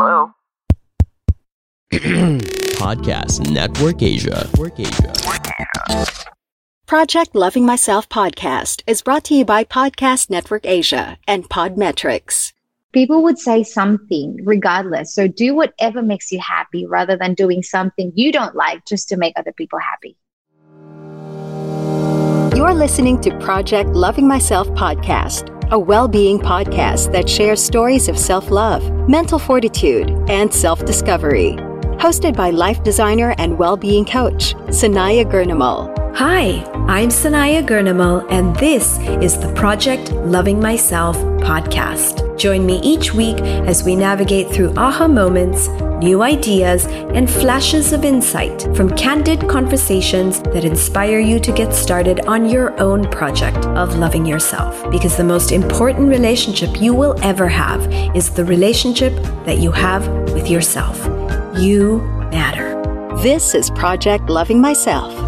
Hello? Podcast Network Asia. Network Asia. Project Loving Myself podcast is brought to you by Podcast Network Asia and Podmetrics. People would say something regardless. So do whatever makes you happy rather than doing something you don't like just to make other people happy. You're listening to Project Loving Myself podcast, a well being podcast that shares stories of self love, mental fortitude, and self discovery. Hosted by life designer and well being coach, Sanaya Gurnamal. Hi, I'm Sanaya Gurnamal, and this is the Project Loving Myself podcast. Join me each week as we navigate through aha moments, new ideas, and flashes of insight from candid conversations that inspire you to get started on your own project of loving yourself. Because the most important relationship you will ever have is the relationship that you have with yourself. You matter. This is Project Loving Myself.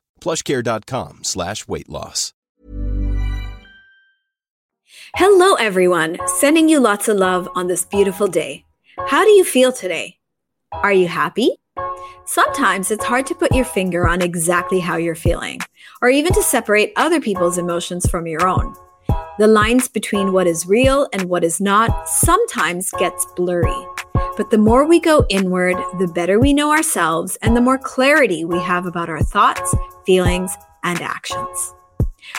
plushcare.com slash weight loss. Hello, everyone. Sending you lots of love on this beautiful day. How do you feel today? Are you happy? Sometimes it's hard to put your finger on exactly how you're feeling, or even to separate other people's emotions from your own. The lines between what is real and what is not sometimes gets blurry. But the more we go inward, the better we know ourselves and the more clarity we have about our thoughts, feelings, and actions.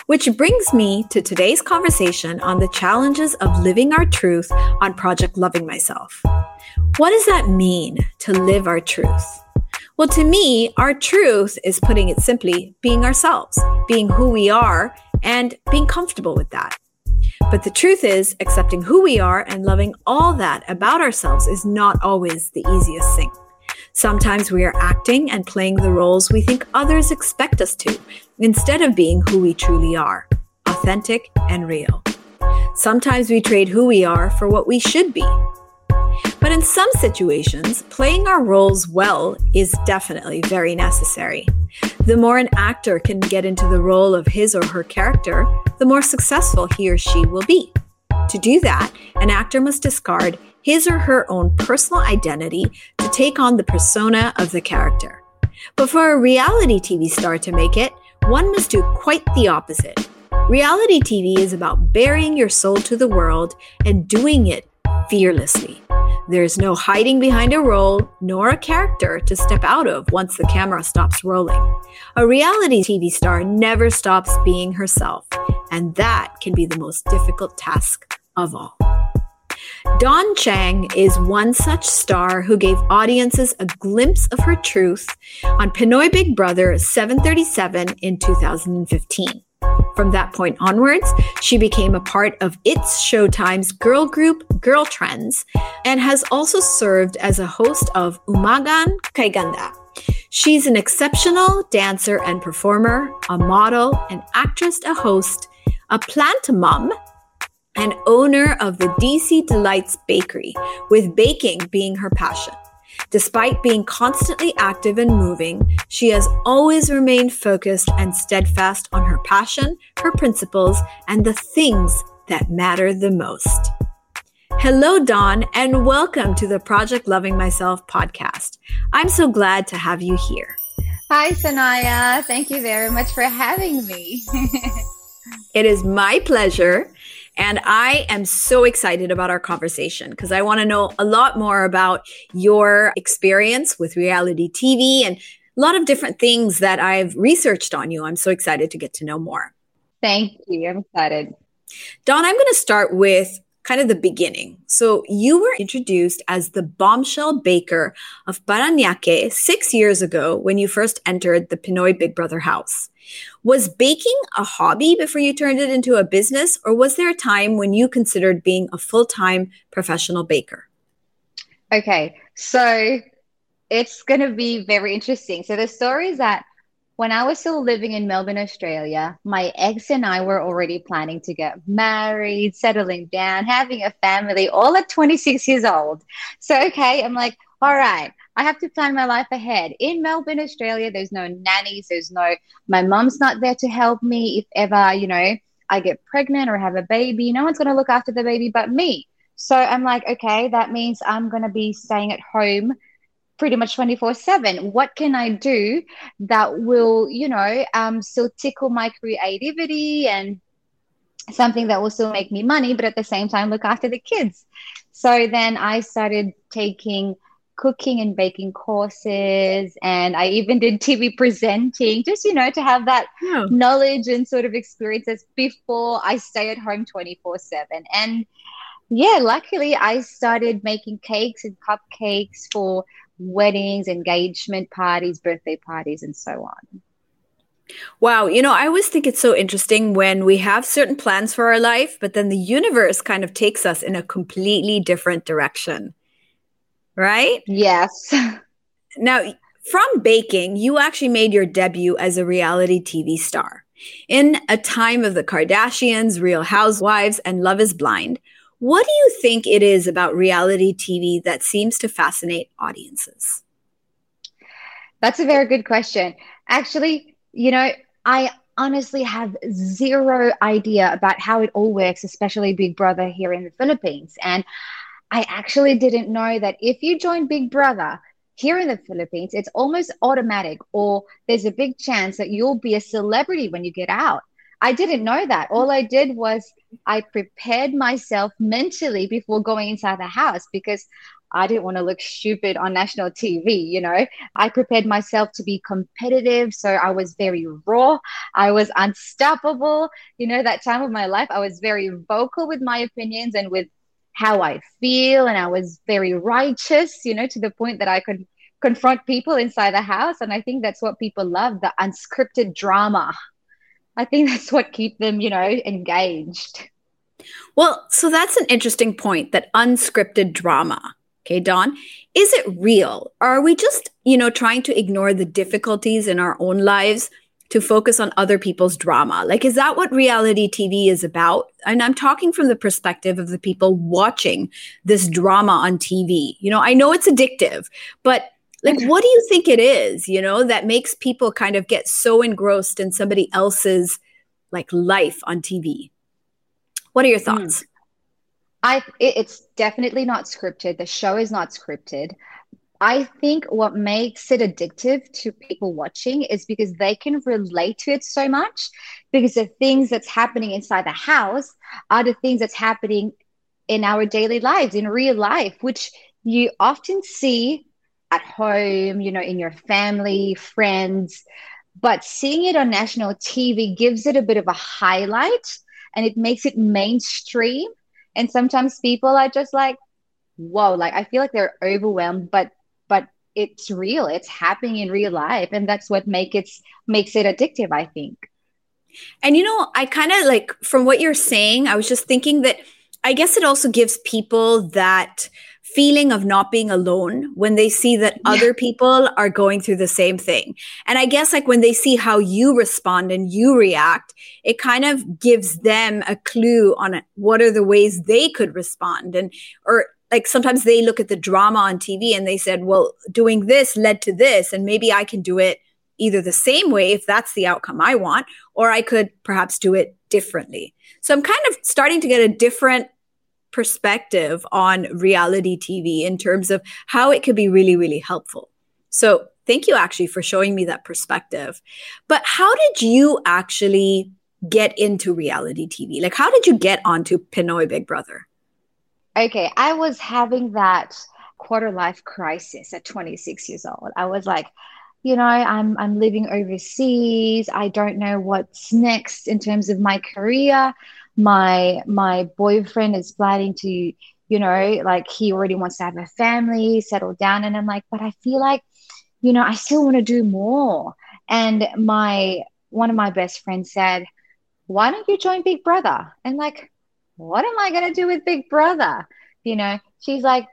Which brings me to today's conversation on the challenges of living our truth on Project Loving Myself. What does that mean to live our truth? Well, to me, our truth is putting it simply being ourselves, being who we are, and being comfortable with that. But the truth is, accepting who we are and loving all that about ourselves is not always the easiest thing. Sometimes we are acting and playing the roles we think others expect us to, instead of being who we truly are, authentic and real. Sometimes we trade who we are for what we should be. In some situations, playing our roles well is definitely very necessary. The more an actor can get into the role of his or her character, the more successful he or she will be. To do that, an actor must discard his or her own personal identity to take on the persona of the character. But for a reality TV star to make it, one must do quite the opposite. Reality TV is about burying your soul to the world and doing it fearlessly. There's no hiding behind a role nor a character to step out of once the camera stops rolling. A reality TV star never stops being herself, and that can be the most difficult task of all. Dawn Chang is one such star who gave audiences a glimpse of her truth on Pinoy Big Brother 737 in 2015. From that point onwards, she became a part of It's Showtime's girl group Girl Trends and has also served as a host of Umagang Kay Ganda. She's an exceptional dancer and performer, a model, an actress, a host, a plant mom, and owner of the DC Delights Bakery, with baking being her passion. Despite being constantly active and moving, she has always remained focused and steadfast on her passion, her principles, and the things that matter the most. Hello, Dawn, and welcome to the Project Loving Myself podcast. I'm so glad to have you here. Hi, Sanaya. Thank you very much for having me. it is my pleasure. And I am so excited about our conversation because I want to know a lot more about your experience with reality TV and a lot of different things that I've researched on you. I'm so excited to get to know more. Thank you. I'm excited. Dawn, I'm going to start with kind of the beginning. So you were introduced as the bombshell baker of Parañaque six years ago when you first entered the Pinoy Big Brother house. Was baking a hobby before you turned it into a business, or was there a time when you considered being a full time professional baker? Okay, so it's going to be very interesting. So the story is that when I was still living in Melbourne, Australia, my ex and I were already planning to get married, settling down, having a family, all at 26 years old. So, okay, I'm like, all right, I have to plan my life ahead. In Melbourne, Australia, there's no nannies, there's no, my mom's not there to help me if ever, you know, I get pregnant or have a baby. No one's going to look after the baby but me. So I'm like, okay, that means I'm going to be staying at home pretty much 24 7 what can i do that will you know um, still tickle my creativity and something that will still make me money but at the same time look after the kids so then i started taking cooking and baking courses and i even did tv presenting just you know to have that yeah. knowledge and sort of experiences before i stay at home 24 7 and yeah luckily i started making cakes and cupcakes for weddings, engagement parties, birthday parties, and so on. Wow. You know, I always think it's so interesting when we have certain plans for our life, but then the universe kind of takes us in a completely different direction. Right? Yes. Now, from baking, you actually made your debut as a reality TV star. In a time of the Kardashians, Real Housewives, and Love is Blind, what do you think it is about reality TV that seems to fascinate audiences? That's a very good question. Actually, you know, I honestly have zero idea about how it all works, especially Big Brother here in the Philippines. And I actually didn't know that if you join Big Brother here in the Philippines, it's almost automatic, or there's a big chance that you'll be a celebrity when you get out. I didn't know that. All I did was I prepared myself mentally before going inside the house because I didn't want to look stupid on national TV, you know. I prepared myself to be competitive. So I was very raw. I was unstoppable. You know, that time of my life, I was very vocal with my opinions and with how I feel. And I was very righteous, you know, to the point that I could confront people inside the house. And I think that's what people love the unscripted drama. I think that's what keep them, you know, engaged. Well, so that's an interesting point that unscripted drama. Okay, Dawn, is it real? Are we just, you know, trying to ignore the difficulties in our own lives to focus on other people's drama? Like, is that what reality TV is about? And I'm talking from the perspective of the people watching this drama on TV. You know, I know it's addictive, but like what do you think it is you know that makes people kind of get so engrossed in somebody else's like life on tv what are your hmm. thoughts mm. i it's definitely not scripted the show is not scripted i think what makes it addictive to people watching is because they can relate to it so much because the things that's happening inside the house are the things that's happening in our daily lives in real life which you often see at home, you know, in your family, friends. But seeing it on national TV gives it a bit of a highlight and it makes it mainstream. And sometimes people are just like, whoa, like I feel like they're overwhelmed, but it's real. It's happening in real life. And that's what make it makes it addictive, I think. And you know, I kind of like from what you're saying, I was just thinking that I guess it also gives people that feeling of not being alone when they see that yeah. other people are going through the same thing. And I guess like when they see how you respond and you react, it kind of gives them a clue on what are the ways they could respond and or like sometimes they look at the drama on TV and they said, well, doing this led to this and maybe I can do it either the same way if that's the outcome I want or I could perhaps do it differently. So I'm kind of starting to get a different perspective on reality TV in terms of how it could be really, really helpful. So, thank you actually for showing me that perspective. But how did you actually get into reality TV? Like, how did you get onto Pinoy Big Brother? Okay, I was having that quarter life crisis at 26 years old. I was like, you know, I'm I'm living overseas. I don't know what's next in terms of my career. My my boyfriend is planning to, you know, like he already wants to have a family, settle down. And I'm like, but I feel like, you know, I still want to do more. And my one of my best friends said, Why don't you join Big Brother? And like, what am I gonna do with Big Brother? You know, she's like,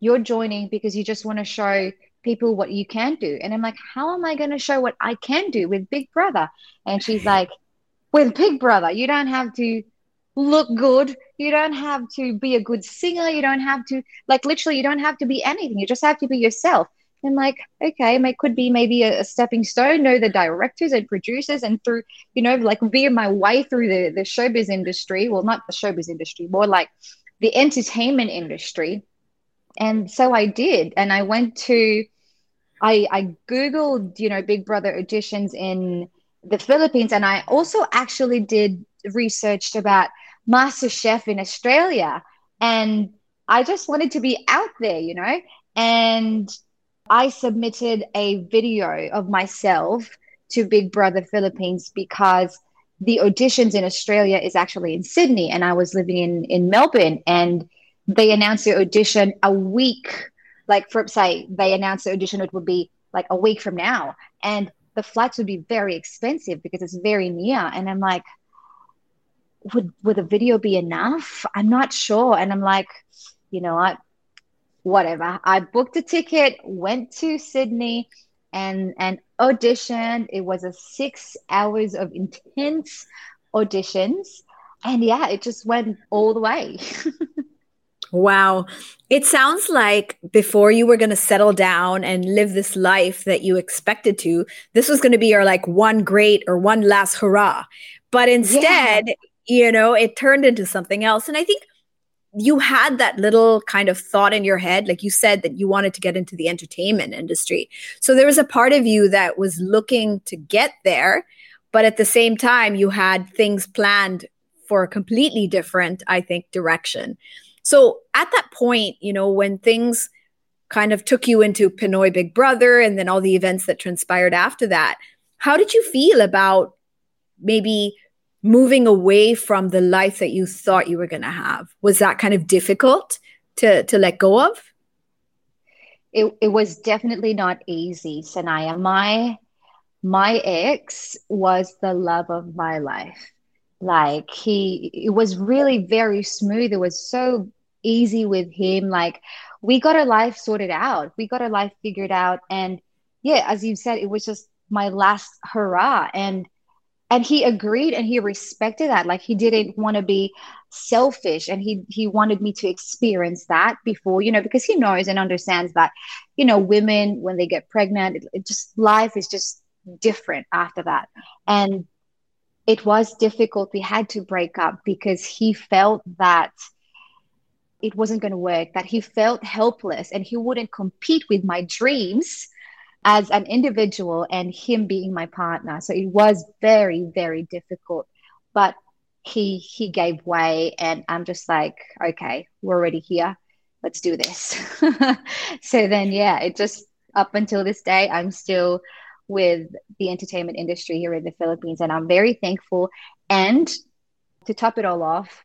You're joining because you just want to show people what you can do. And I'm like, how am I going to show what I can do with Big Brother? And she's like, with Big Brother, you don't have to look good. You don't have to be a good singer. You don't have to, like, literally, you don't have to be anything. You just have to be yourself. And like, okay, it could be maybe a, a, stepping stone. Know the directors and producers, and through, you know, like veer my way through the the showbiz industry. Well, not the showbiz industry, more like the entertainment industry. And so I did, and I went to I, I Googled, you know, Big Brother auditions in the Philippines, and I also actually did research about Master Chef in Australia. And I just wanted to be out there, you know, and I submitted a video of myself to Big Brother Philippines because the auditions in Australia is actually in Sydney, and I was living in in Melbourne, and they announced the audition a week like for say they announced the audition it would be like a week from now and the flights would be very expensive because it's very near and i'm like would would a video be enough? I'm not sure and i'm like you know what whatever i booked a ticket went to sydney and and auditioned it was a six hours of intense auditions and yeah it just went all the way Wow. It sounds like before you were going to settle down and live this life that you expected to, this was going to be your like one great or one last hurrah. But instead, yeah. you know, it turned into something else. And I think you had that little kind of thought in your head, like you said, that you wanted to get into the entertainment industry. So there was a part of you that was looking to get there. But at the same time, you had things planned for a completely different, I think, direction. So at that point, you know, when things kind of took you into Pinoy Big Brother and then all the events that transpired after that, how did you feel about maybe moving away from the life that you thought you were going to have? Was that kind of difficult to to let go of? It it was definitely not easy, Sanaya. My my ex was the love of my life. Like he it was really very smooth. It was so easy with him. Like we got our life sorted out. We got our life figured out. And yeah, as you said, it was just my last hurrah. And and he agreed and he respected that. Like he didn't want to be selfish and he he wanted me to experience that before, you know, because he knows and understands that, you know, women when they get pregnant, it, it just life is just different after that. And it was difficult. We had to break up because he felt that it wasn't going to work, that he felt helpless and he wouldn't compete with my dreams as an individual and him being my partner. So it was very, very difficult. But he he gave way and I'm just like, okay, we're already here. Let's do this. so then yeah, it just up until this day, I'm still with the entertainment industry here in the Philippines and I'm very thankful. And to top it all off,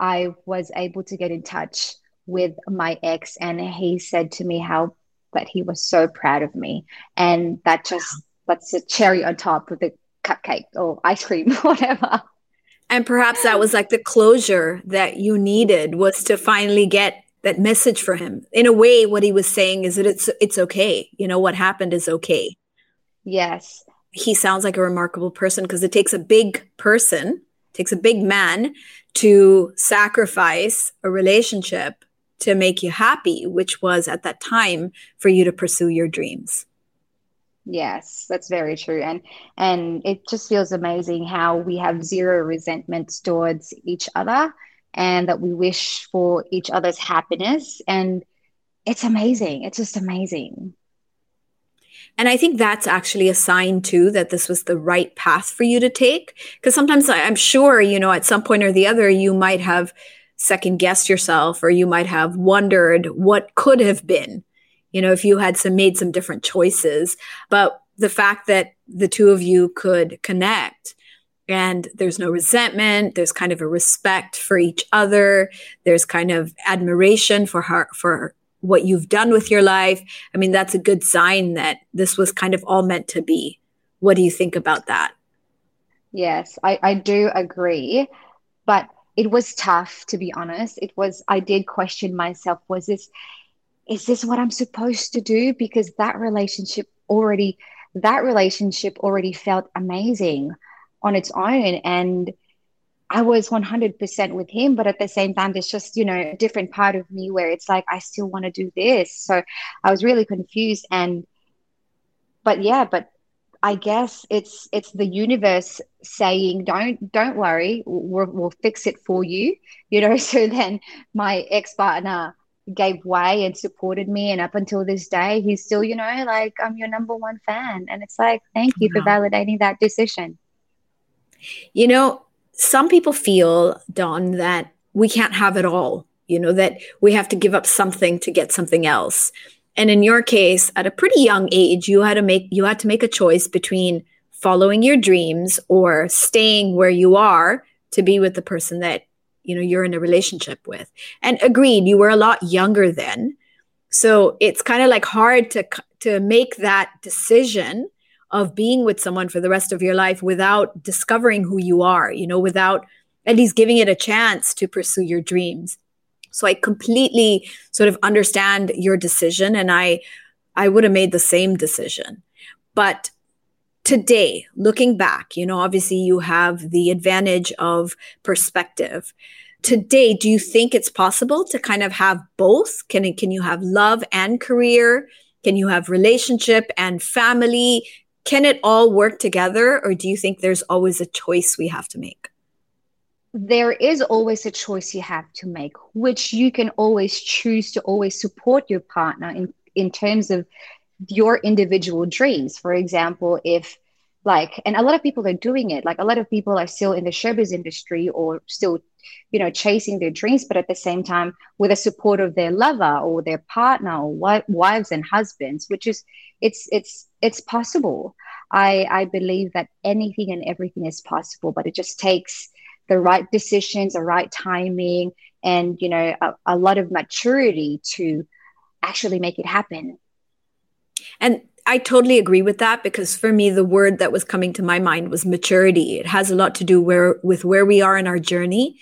I was able to get in touch with my ex, and he said to me how that he was so proud of me, and that just that's a cherry on top of the cupcake or ice cream, whatever. And perhaps that was like the closure that you needed was to finally get that message for him. In a way, what he was saying is that it's it's okay. You know, what happened is okay. Yes. He sounds like a remarkable person because it takes a big person, takes a big man to sacrifice a relationship to make you happy, which was at that time for you to pursue your dreams. Yes, that's very true. And and it just feels amazing how we have zero resentment towards each other and that we wish for each other's happiness and it's amazing. It's just amazing. And I think that's actually a sign too that this was the right path for you to take. Because sometimes I'm sure, you know, at some point or the other, you might have second guessed yourself or you might have wondered what could have been, you know, if you had some made some different choices. But the fact that the two of you could connect and there's no resentment there's kind of a respect for each other there's kind of admiration for her for what you've done with your life i mean that's a good sign that this was kind of all meant to be. What do you think about that? Yes i, I do agree. But it was tough to be honest it was i did question myself was this is this what i'm supposed to do because that relationship already that relationship already felt amazing on its own and I was 100% with him, but at the same time, there's just, you know, a different part of me where it's like, I still want to do this. So I was really confused. And, but yeah, but I guess it's, it's the universe saying, don't, don't worry, we'll, we'll fix it for you, you know? So then my ex partner gave way and supported me. And up until this day, he's still, you know, like, I'm your number one fan. And it's like, thank you wow. for validating that decision. You know, some people feel, Dawn, that we can't have it all, you know, that we have to give up something to get something else. And in your case, at a pretty young age, you had to make you had to make a choice between following your dreams or staying where you are to be with the person that you know you're in a relationship with. And agreed, you were a lot younger then. So it's kind of like hard to to make that decision of being with someone for the rest of your life without discovering who you are, you know, without at least giving it a chance to pursue your dreams. So I completely sort of understand your decision and I I would have made the same decision. But today, looking back, you know, obviously you have the advantage of perspective. Today, do you think it's possible to kind of have both? Can can you have love and career? Can you have relationship and family? can it all work together or do you think there's always a choice we have to make there is always a choice you have to make which you can always choose to always support your partner in in terms of your individual dreams. For example if like and a lot of people are doing it like a lot of people are still in the showbiz industry or still you know chasing their dreams but at the same time with the support of their lover or their partner or wives and husbands which is it's it's it's possible. I i believe that anything and everything is possible but it just takes the right decisions the right timing and you know a, a lot of maturity to actually make it happen and I totally agree with that because for me, the word that was coming to my mind was maturity. It has a lot to do where, with where we are in our journey.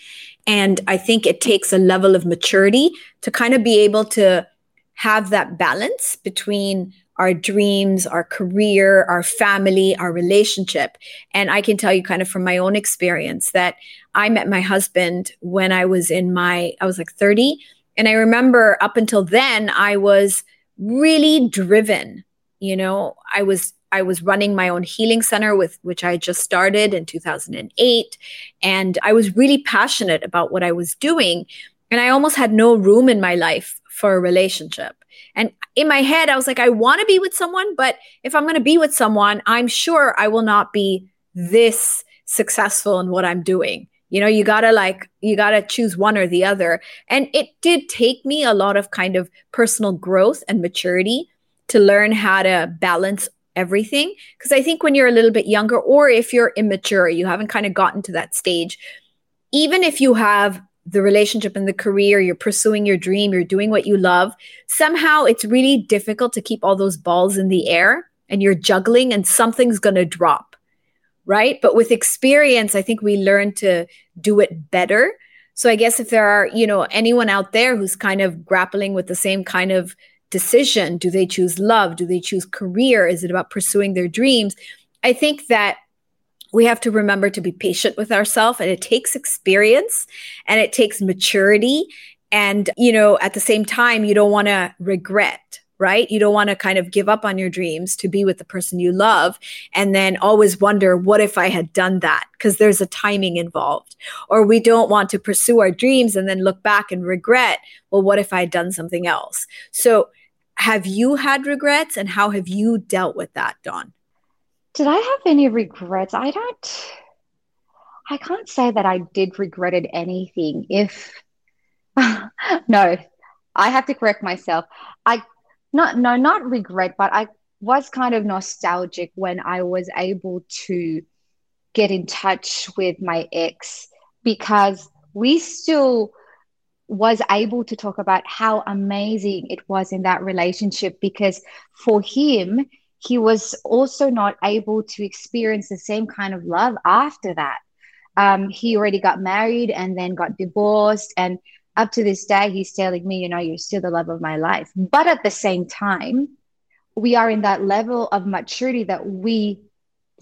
And I think it takes a level of maturity to kind of be able to have that balance between our dreams, our career, our family, our relationship. And I can tell you kind of from my own experience that I met my husband when I was in my, I was like 30. And I remember up until then, I was really driven you know i was i was running my own healing center with which i just started in 2008 and i was really passionate about what i was doing and i almost had no room in my life for a relationship and in my head i was like i want to be with someone but if i'm going to be with someone i'm sure i will not be this successful in what i'm doing you know you gotta like you gotta choose one or the other and it did take me a lot of kind of personal growth and maturity to learn how to balance everything. Because I think when you're a little bit younger, or if you're immature, you haven't kind of gotten to that stage, even if you have the relationship and the career, you're pursuing your dream, you're doing what you love, somehow it's really difficult to keep all those balls in the air and you're juggling and something's going to drop. Right. But with experience, I think we learn to do it better. So I guess if there are, you know, anyone out there who's kind of grappling with the same kind of decision? Do they choose love? Do they choose career? Is it about pursuing their dreams? I think that we have to remember to be patient with ourselves and it takes experience and it takes maturity. And, you know, at the same time, you don't want to regret right? You don't want to kind of give up on your dreams to be with the person you love and then always wonder, what if I had done that? Because there's a timing involved. Or we don't want to pursue our dreams and then look back and regret, well, what if I had done something else? So have you had regrets and how have you dealt with that, Dawn? Did I have any regrets? I don't, I can't say that I did regretted anything. If, no, I have to correct myself. I, not, no, not regret, but I was kind of nostalgic when I was able to get in touch with my ex because we still was able to talk about how amazing it was in that relationship because for him he was also not able to experience the same kind of love after that. Um, he already got married and then got divorced and up to this day he's telling me you know you're still the love of my life. But at the same time we are in that level of maturity that we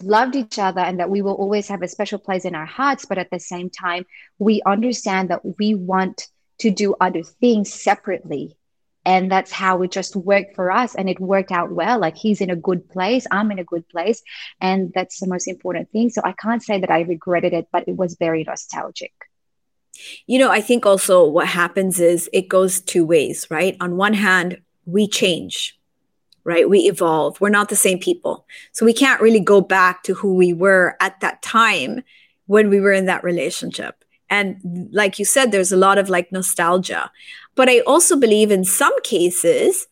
loved each other and that we will always have a special place in our hearts but at the same time we understand that we want to do other things separately and that's how it just worked for us and it worked out well. Like he's in a good place i'm in a good place and that's the most important thing. So i can't say that i regretted it but it was very nostalgic. You know i think also what happens is it goes two ways right? On one hand we change right? We evolve. We're not the same people. So we can't really go back to who we were at that time when we were in that relationship and like you said, there's a lot of like nostalgia. But I also believe in some cases,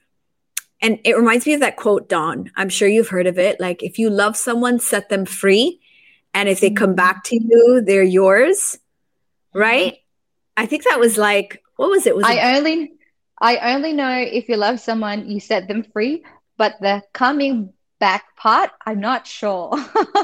and it reminds me of that quote, Dawn. I'm sure you've heard of it. Like, if you love someone, set them free. And if they mm-hmm. come back to you, they're yours. Right? Mm-hmm. I think that was like, what was it? Was I it- only I only know if you love someone, you set them free. But the coming back part, I'm not sure.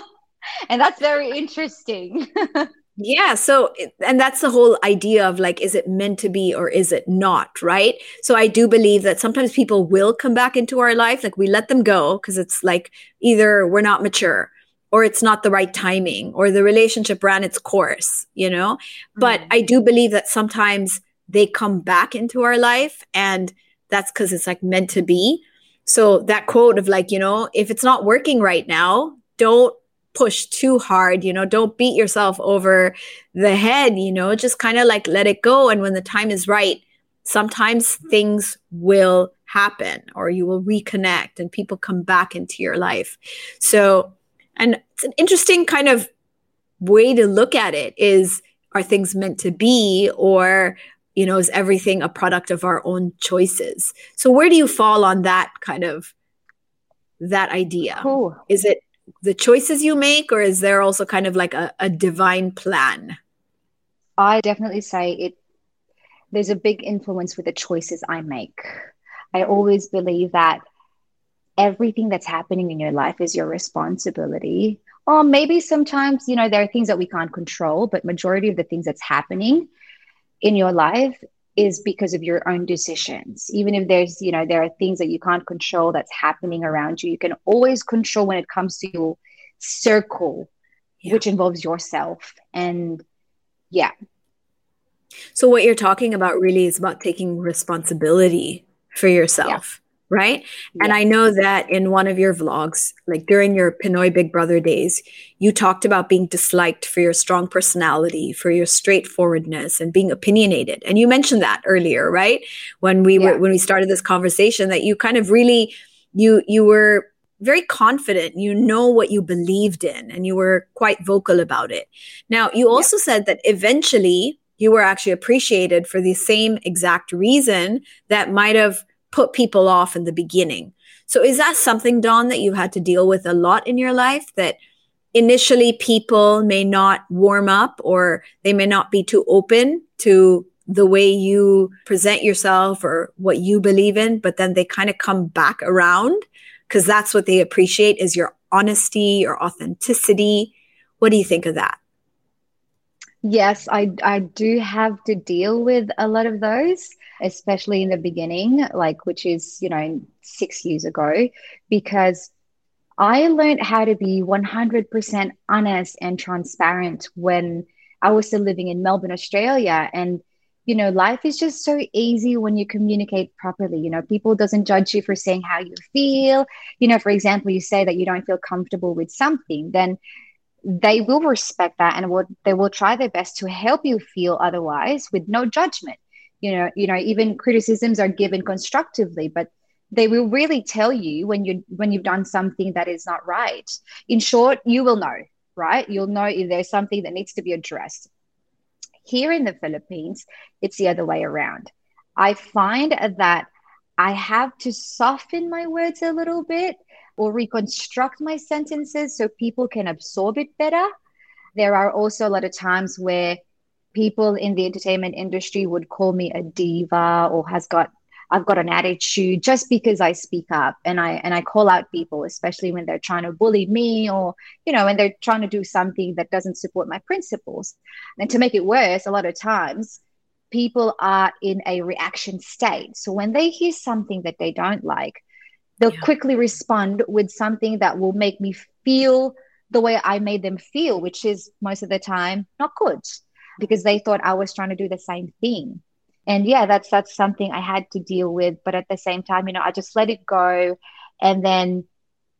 and that's very interesting. Yeah. So, and that's the whole idea of like, is it meant to be or is it not? Right. So, I do believe that sometimes people will come back into our life. Like, we let them go because it's like either we're not mature or it's not the right timing or the relationship ran its course, you know? Mm-hmm. But I do believe that sometimes they come back into our life and that's because it's like meant to be. So, that quote of like, you know, if it's not working right now, don't push too hard you know don't beat yourself over the head you know just kind of like let it go. And when the time is right sometimes things will happen or you will reconnect and people come back into your life. So and it's an interesting kind of way to look at it is are things meant to be or you know is everything a product of our own choices? So where do you fall on that kind of that idea? Cool. is it the choices you make, or is there also kind of like a, a divine plan? I definitely say it. There's a big influence with the choices I make. I always believe that everything that's happening in your life is your responsibility. Or maybe sometimes, you know, there are things that we can't control, but majority of the things that's happening in your life is because of your own decisions. Even if there's, you know, there are things that you can't control that's happening around you, you can always control when it comes to your circle, yeah. which involves yourself. And yeah. So, what you're talking about really is about taking responsibility for yourself right? And I know that in one of your vlogs, like during your Pinoy Big Brother days, you talked about being disliked for your strong personality, for your straightforwardness and being opinionated. And you mentioned that earlier, right? When we yeah. were when we started this conversation that you kind of really you you were very confident you know what you believed in and you were quite vocal about it now you also yeah. said that eventually you were actually appreciated for the same exact reason that might have put people off in the beginning. So is that something, Dawn, that you had to deal with a lot in your life that initially people may not warm up or they may not be too open to the way you present yourself or what you believe in, but then they kind of come back around because that's what they appreciate is your honesty, your authenticity. What do you think of that? Yes, I I do have to deal with a lot of those especially in the beginning, like which is, you know, six years ago, because I learned how to be 100% honest and transparent when I was still living in Melbourne, Australia. And, you know, life is just so easy when you communicate properly. You know, people doesn't judge you for saying how you feel. You know, for example, you say that you don't feel comfortable with something, then they will respect that and will, they will try their best to help you feel otherwise with no judgment you know you know even criticisms are given constructively but they will really tell you when you when you've done something that is not right. In short you will know right? You'll know if there's something that needs to be addressed. Here in the philippines it's the other way around. I find that i have to soften my words a little bit or reconstruct my sentences so people can absorb it better. There are also a lot of times where people in the entertainment industry would call me a diva or has got I've got an attitude just because I speak up and I and I call out people, especially when they're trying to bully me or you know when they're trying to do something that doesn't support my principles. And to make it worse, a lot of times people are in a reaction state. So when they hear something that they don't like, they'll yeah. quickly respond with something that will make me feel the way I made them feel, which is most of the time not good because they thought I was trying to do the same thing. And yeah that's that's something i had to deal with. But at the same time you know i just let it go. And then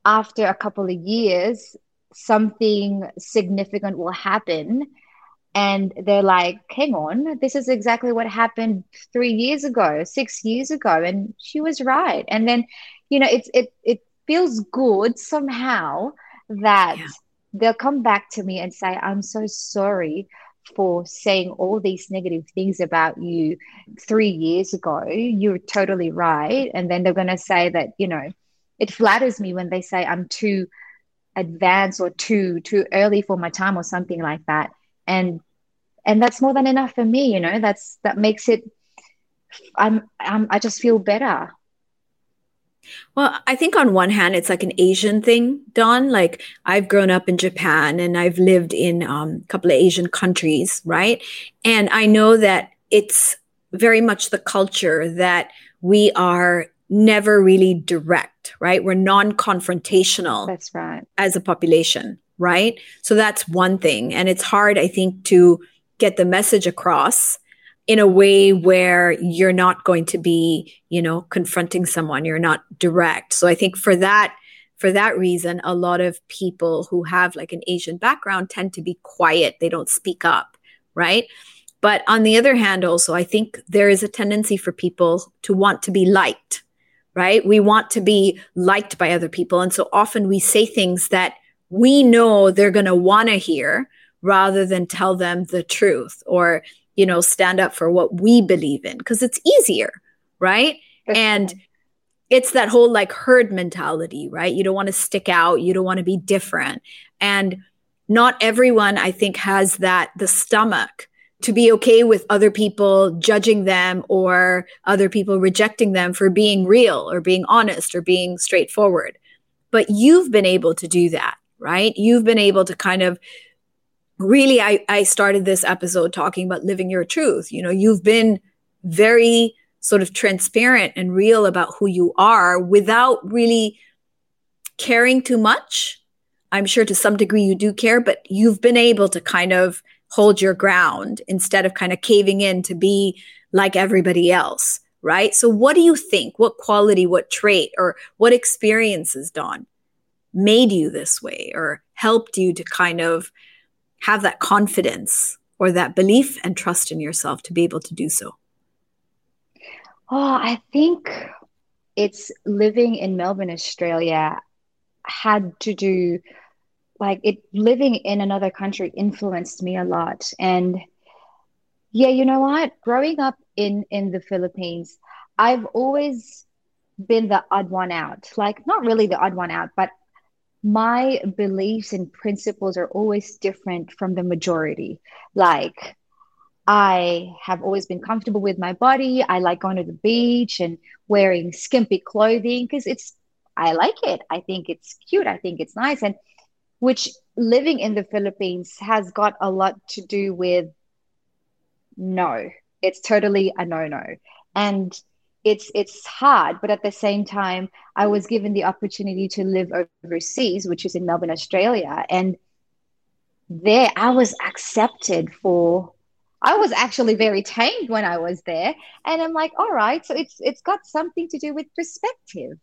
after a couple of years something significant will happen. And they're like hang on this is exactly what happened 3 years ago 6 years ago. And she was right. And then you know it's it it feels good somehow that yeah. they'll come back to me and say i'm so sorry for saying all these negative things about you three years ago. You're totally right. And then they're going to say that, you know, it flatters me when they say I'm too advanced or too too early for my time or something like that. And and that's more than enough for me, you know. That's that makes it I'm, I'm I just feel better well, I think on one hand, it's like an Asian thing, Dawn. Like I've grown up in Japan and I've lived in um, a couple of Asian countries, right? And I know that it's very much the culture that we are never really direct, right? We're non confrontational. That's right. As a population, right? So that's one thing. And it's hard, I think, to get the message across in a way where you're not going to be, you know, confronting someone, you're not direct. So I think for that, for that reason, a lot of people who have like an Asian background tend to be quiet. They don't speak up, right? But on the other hand, also, I think there is a tendency for people to want to be liked, right? We want to be liked by other people. And so often we say things that we know they're going to want to hear rather than tell them the truth or you know, stand up for what we believe in because it's easier, right? and it's that whole like herd mentality, right? You don't want to stick out, you don't want to be different. And not everyone, I think, has that the stomach to be okay with other people judging them or other people rejecting them for being real or being honest or being straightforward. But you've been able to do that, right? You've been able to kind of really I, I started this episode talking about living your truth. You know you've been very sort of transparent and real about who you are without really caring too much. I'm sure to some degree you do care but you've been able to kind of hold your ground instead of kind of caving in to be like everybody else right? So what do you think? What quality what trait or what experiences dawn made you this way or helped you to kind of have that confidence or that belief and trust in yourself to be able to do so? Oh, I think it's living in Melbourne, Australia, had to do like it living in another country influenced me a lot. And yeah, you know what? Growing up in in the Philippines, I've always been the odd one out. Like not really the odd one out, but my beliefs and principles are always different from the majority. Like, I have always been comfortable with my body. I like going to the beach and wearing skimpy clothing because it's, I like it. I think it's cute. I think it's nice. And which living in the Philippines has got a lot to do with no, it's totally a no no. And it's it's hard but at the same time i was given the opportunity to live overseas which is in melbourne australia. And there i was accepted for i was actually very tamed when i was there. And i'm like all right so it's it's got something to do with perspective.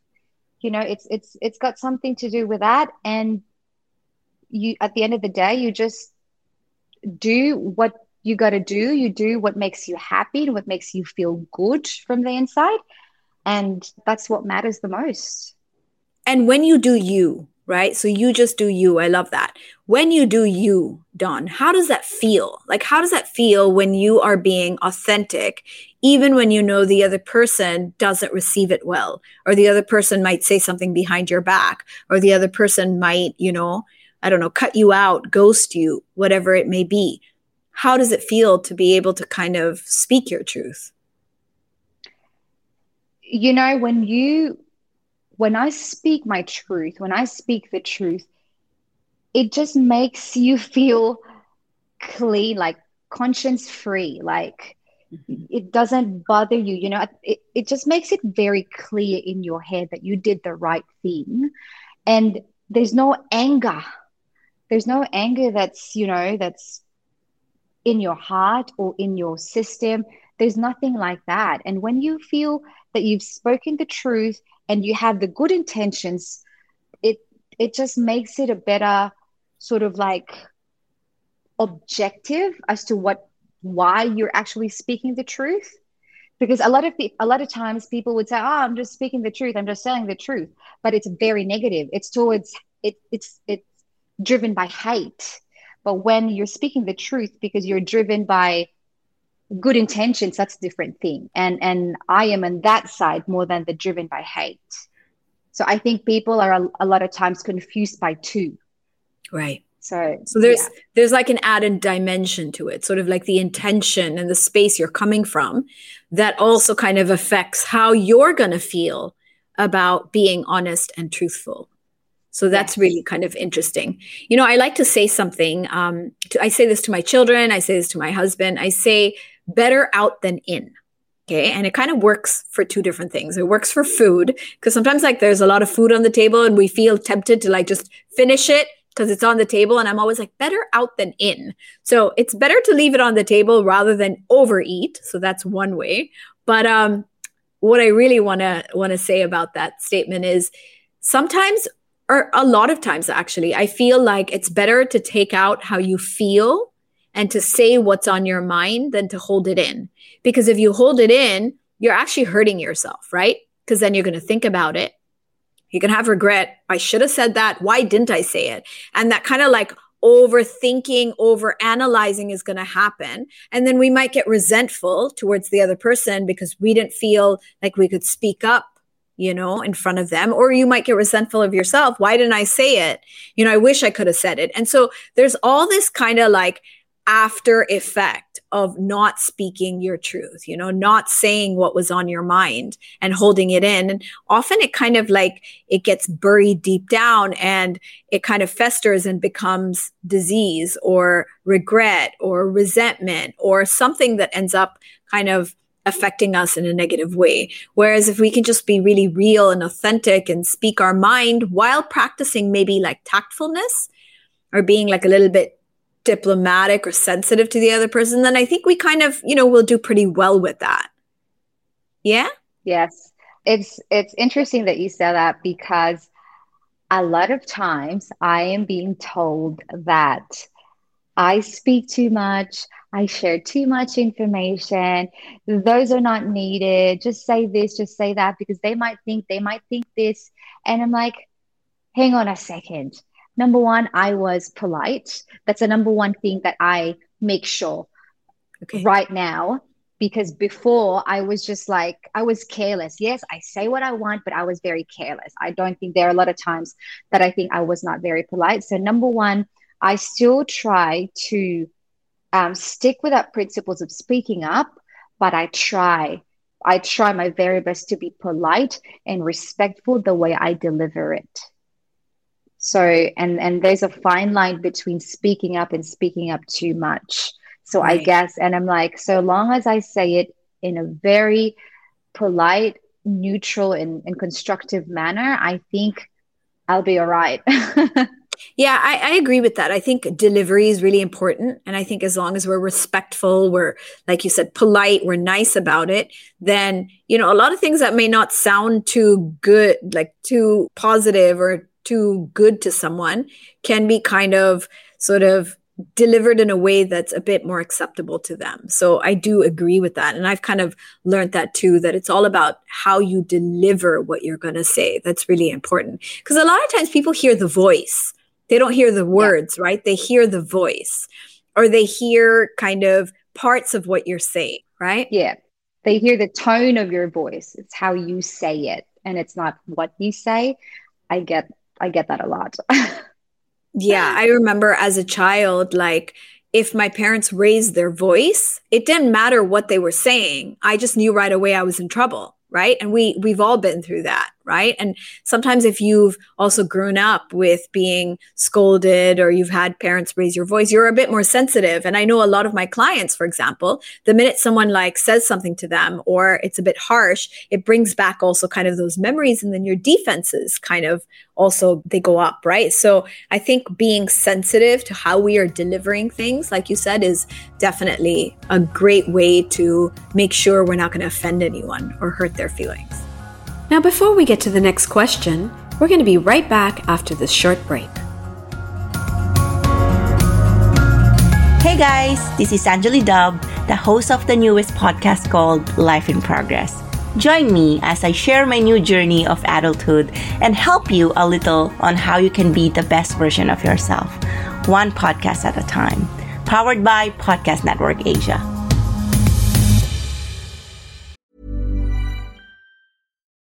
You know it's it's it's got something to do with that. And you at the end of the day you just do what you got to do. You do what makes you happy and what makes you feel good from the inside. And that's what matters the most. And when you do you, right? So you just do you. I love that. When you do you, Dawn, how does that feel? Like, how does that feel when you are being authentic, even when you know the other person doesn't receive it well, or the other person might say something behind your back, or the other person might, you know, I don't know, cut you out, ghost you, whatever it may be? How does it feel to be able to kind of speak your truth? You know, when you when I speak my truth, when I speak the truth, it just makes you feel clean, like conscience free. Like mm-hmm. it doesn't bother you. You know, it, it just makes it very clear in your head that you did the right thing. And there's no anger. There's no anger that's, you know, that's in your heart or in your system. There's nothing like that. And when you feel that you've spoken the truth and you have the good intentions, it it just makes it a better sort of like objective as to what why you're actually speaking the truth because a lot of a lot of times people would say oh i'm just speaking the truth i'm just telling the truth but it's very negative it's towards it it's it's driven by hate but when you're speaking the truth because you're driven by good intentions that's a different thing. And and i am on that side more than the driven by hate. So i think people are a, a lot of times confused by two. Right. So so there's yeah. there's like an added dimension to it sort of like the intention and the space you're coming from that also kind of affects how you're going to feel about being honest and truthful so that's really kind of interesting. You know, I like to say something. Um, to, I say this to my children. I say this to my husband. I say, better out than in. Okay. And it kind of works for two different things. It works for food because sometimes like there's a lot of food on the table and we feel tempted to like just finish it because it's on the table. And I'm always like, better out than in. So it's better to leave it on the table rather than overeat. So that's one way. But um, what I really want to want to say about that statement is sometimes or a lot of times actually, I feel like it's better to take out how you feel and to say what's on your mind than to hold it in. Because if you hold it in, you're actually hurting yourself, right? Because then you're going to think about it. You can have regret. I should have said that. Why didn't I say it? And that kind of like overthinking, over analyzing is going to happen. And then we might get resentful towards the other person because we didn't feel like we could speak up you know, in front of them, or you might get resentful of yourself. Why didn't I say it? You know, I wish I could have said it. And so there's all this kind of like after effect of not speaking your truth, you know, not saying what was on your mind and holding it in. And often it kind of like it gets buried deep down and it kind of festers and becomes disease or regret or resentment or something that ends up kind of affecting us in a negative way. Whereas if we can just be really real and authentic and speak our mind while practicing maybe like tactfulness or being like a little bit diplomatic or sensitive to the other person, then I think we kind of, you know, we'll do pretty well with that. Yeah? Yes. It's it's interesting that you said that because a lot of times I am being told that I speak too much, I share too much information. Those are not needed. Just say this, just say that because they might think they might think this. And I'm like, hang on a second number one, I was polite. That's the number one thing that I make sure okay. right now. Because before I was just like, I was careless. Yes, I say what I want, but I was very careless. I don't think there are a lot of times that I think I was not very polite. So, number one, I still try to um, stick with that principles of speaking up, but I try I try my very best to be polite and respectful the way I deliver it. So, and and there's a fine line between speaking up and speaking up too much. So right. I guess, and I'm like, so long as I say it in a very polite, neutral, and, and constructive manner, I think I'll be all right. yeah, I, I, agree with that. I think delivery is really important. And I think as long as we're respectful, we're, like you said, polite, we're nice about it, then, you know, a lot of things that may not sound too good, like too positive or too good to someone can be kind of sort of delivered in a way that's a bit more acceptable to them. So I do agree with that. And I've kind of learned that too, that it's all about how you deliver what you're going to say. That's really important. Because a lot of times people hear the voice, they don't hear the words, yeah. right? They hear the voice or they hear kind of parts of what you're saying, right? Yeah. They hear the tone of your voice. It's how you say it and it's not what you say. I get I get that a lot. yeah, I remember as a child like if my parents raised their voice, it didn't matter what they were saying. I just knew right away I was in trouble right and we we've all been through that right? And sometimes if you've also grown up with being scolded or you've had parents raise your voice you're a bit more sensitive. And i know a lot of my clients for example the minute someone like says something to them or it's a bit harsh it brings back also kind of those memories and then your defenses kind of also they go up right? So i think being sensitive to how we are delivering things like you said is definitely a great way to make sure we're not going to offend anyone or hurt their feelings now before we get to the next question we're going to be right back after this short break Hey guys, this is Anjali Dub, the host of the newest podcast called Life in Progress. Join me as I share my new journey of adulthood and help you a little on how you can be the best version of yourself, one podcast at a time. Powered by Podcast Network Asia.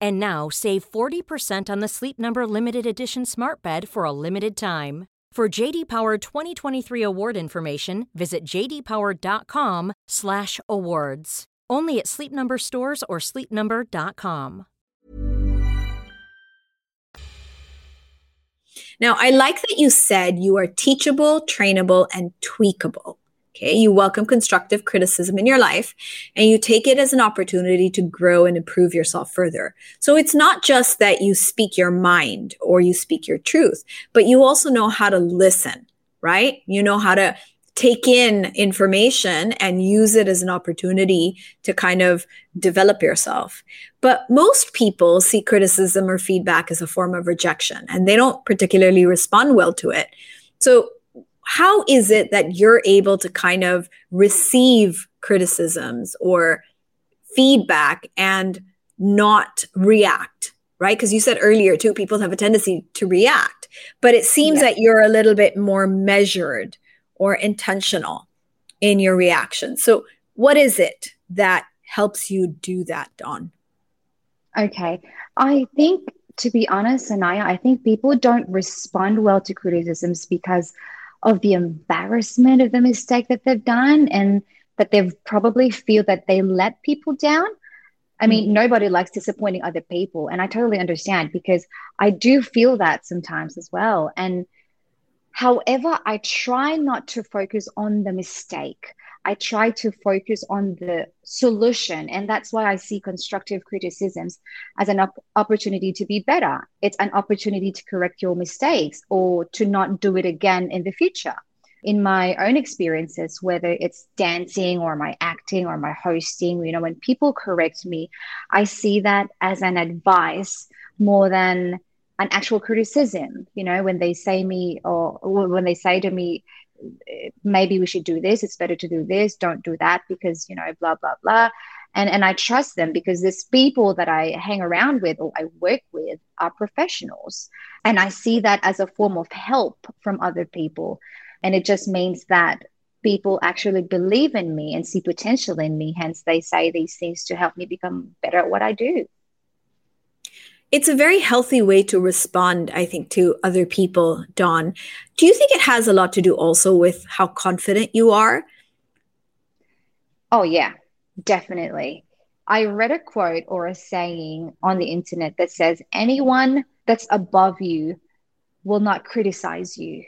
And now save 40% on the Sleep Number limited edition smart bed for a limited time. For JD Power 2023 award information, visit jdpower.com/awards. Only at Sleep Number stores or sleepnumber.com. Now, I like that you said you are teachable, trainable, and tweakable. Okay, you welcome constructive criticism in your life and you take it as an opportunity to grow and improve yourself further. So it's not just that you speak your mind or you speak your truth, but you also know how to listen, right? You know how to take in information and use it as an opportunity to kind of develop yourself. But most people see criticism or feedback as a form of rejection and they don't particularly respond well to it. So, how is it that you're able to kind of receive criticisms or feedback and not react? Right? Because you said earlier, too, people have a tendency to react, but it seems yeah. that you're a little bit more measured or intentional in your reaction. So, what is it that helps you do that, Dawn? Okay. I think, to be honest, Anaya, I think people don't respond well to criticisms because of the embarrassment of the mistake that they've done and that they've probably feel that they let people down. I mean, mm-hmm. nobody likes disappointing other people. And I totally understand because I do feel that sometimes as well. And However, I try not to focus on the mistake. I try to focus on the solution. And that's why I see constructive criticisms as an op- opportunity to be better. It's an opportunity to correct your mistakes or to not do it again in the future. In my own experiences, whether it's dancing or my acting or my hosting, you know, when people correct me, I see that as an advice more than an actual criticism you know when they say me or when they say to me maybe we should do this it's better to do this don't do that because you know blah blah blah and and i trust them because these people that i hang around with or i work with are professionals and i see that as a form of help from other people and it just means that people actually believe in me and see potential in me. Hence, they say these things to help me become better at what I do. It's a very healthy way to respond, I think, to other people, Dawn. Do you think it has a lot to do also with how confident you are? Oh, yeah, definitely. I read a quote or a saying on the internet that says, anyone that's above you will not criticize you.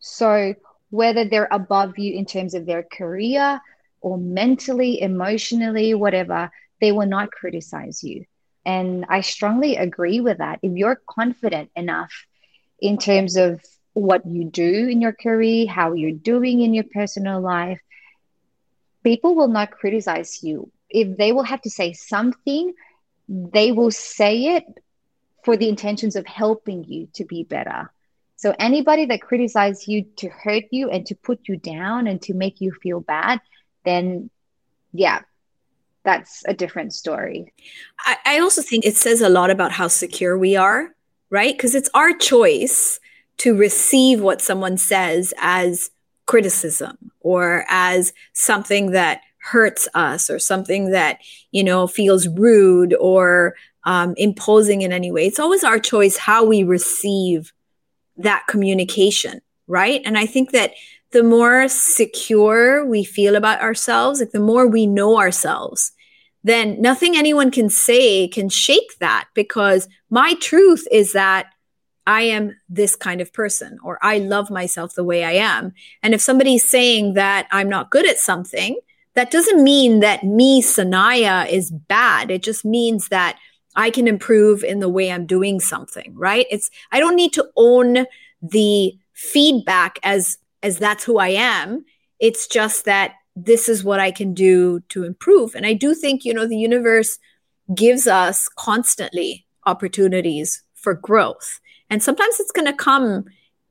So, whether they're above you in terms of their career or mentally, emotionally, whatever, they will not criticize you. And I strongly agree with that. If you're confident enough in terms of what you do in your career, how you're doing in your personal life, people will not criticize you. If they will have to say something, they will say it for the intentions of helping you to be better. So anybody that criticizes you to hurt you and to put you down and to make you feel bad, then yeah, that's a different story. I, I also think it says a lot about how secure we are, right? Because it's our choice to receive what someone says as criticism or as something that hurts us or something that you know feels rude or um, imposing in any way it's always our choice how we receive that communication right and i think that the more secure we feel about ourselves like the more we know ourselves then nothing anyone can say can shake that because my truth is that I am this kind of person or I love myself the way I am. And if somebody's saying that I'm not good at something, that doesn't mean that me, Sanaya, is bad. It just means that I can improve in the way I'm doing something, right? It's I don't need to own the feedback as as that's who I am. It's just that this is what I can do to improve. And I do think, you know, the universe gives us constantly opportunities for growth. And sometimes it's going to come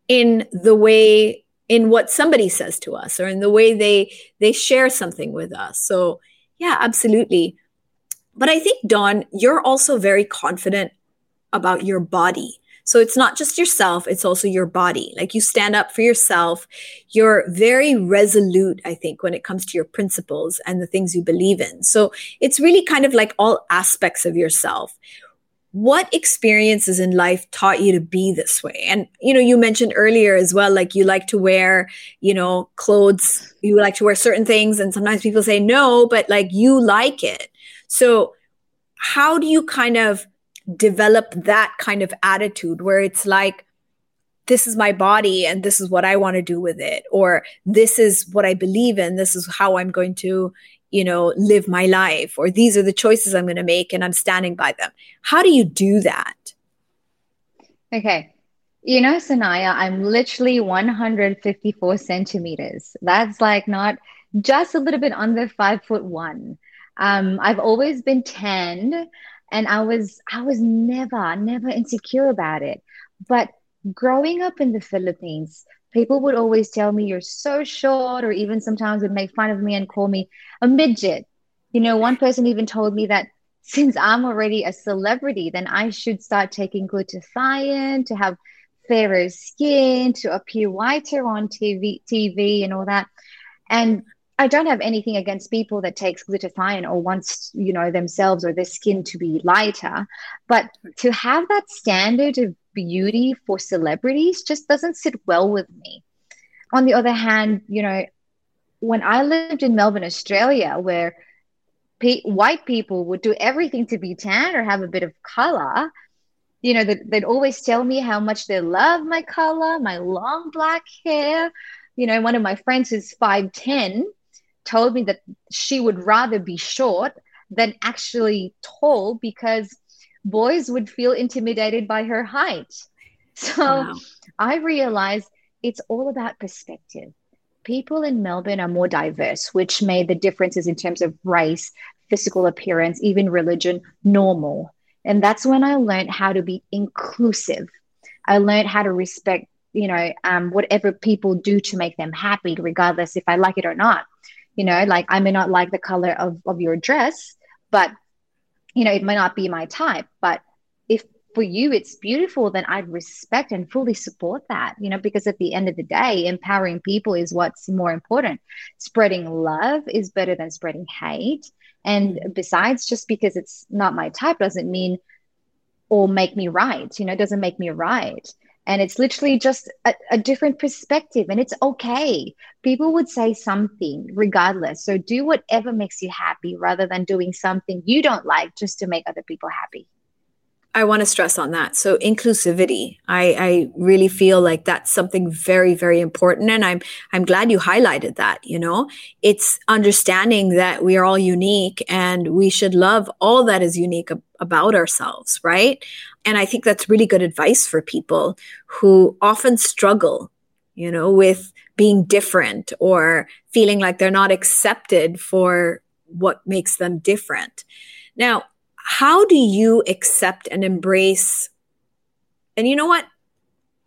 in the way in what somebody says to us or in the way they they share something with us. So, yeah, absolutely. But I think Dawn, you're also very confident about your body. So it's not just yourself, it's also your body. Like you stand up for yourself. You're very resolute, I think, when it comes to your principles and the things you believe in. So it's really kind of like all aspects of yourself what experiences in life taught you to be this way and you know you mentioned earlier as well like you like to wear you know clothes you like to wear certain things and sometimes people say no but like you like it so how do you kind of develop that kind of attitude where it's like this is my body and this is what i want to do with it or this is what i believe in this is how i'm going to you know, live my life, or these are the choices I'm going to make and I'm standing by them. How do you do that? Okay. You know, Sanaya, I'm literally 154 centimeters. That's like not just a little bit under five foot one. Um, I've always been tanned and I was I was never, never insecure about it. But growing up in the Philippines, people would always tell me you're so short or even sometimes would make fun of me and call me a midget you know one person even told me that since i'm already a celebrity then i should start taking glutathione to have fairer skin to appear whiter on tv tv and all that and I don't have anything against people that takes glutathione or wants, you know, themselves or their skin to be lighter, but to have that standard of beauty for celebrities just doesn't sit well with me. On the other hand, you know, when I lived in Melbourne, Australia, where pe- white people would do everything to be tan or have a bit of color, you know, they'd, they'd always tell me how much they love my color, my long black hair. You know, one of my friends who's 5'10 told me that she would rather be short than actually tall because boys would feel intimidated by her height. So wow. I realized it's all about perspective. People in Melbourne are more diverse, which made the differences in terms of race, physical appearance, even religion normal. And that's when I learned how to be inclusive. I learned how to respect, you know, um, whatever people do to make them happy, regardless if I like it or not. You know, like I may not like the color of, of your dress, but you know, it might not be my type, but if for you it's beautiful, then I'd respect and fully support that, you know, because at the end of the day, empowering people is what's more important. Spreading love is better than spreading hate. And besides, just because it's not my type doesn't mean or make me right, you know, it doesn't make me right. And it's literally just a, a different perspective, and it's okay. People would say something regardless. So do whatever makes you happy rather than doing something you don't like just to make other people happy. I want to stress on that. So inclusivity, I, I really feel like that's something very, very important. And I'm I'm glad you highlighted that, you know. It's understanding that we are all unique and we should love all that is unique ab- about ourselves, right? And I think that's really good advice for people who often struggle, you know, with being different or feeling like they're not accepted for what makes them different. Now, how do you accept and embrace? And you know what?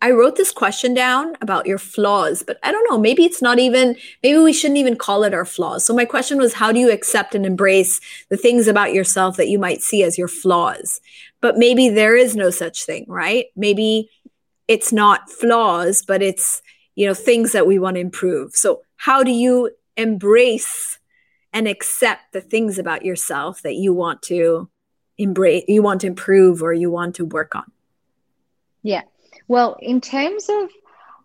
I wrote this question down about your flaws, but I don't know, maybe it's not even, maybe we shouldn't even call it our flaws. So my question was, how do you accept and embrace the things about yourself that you might see as your flaws? But maybe there is no such thing, right? Maybe it's not flaws, but it's, you know, things that we want to improve. So how do you embrace and accept the things about yourself that you want to embrace you want to improve or you want to work on? Yeah. Well in terms of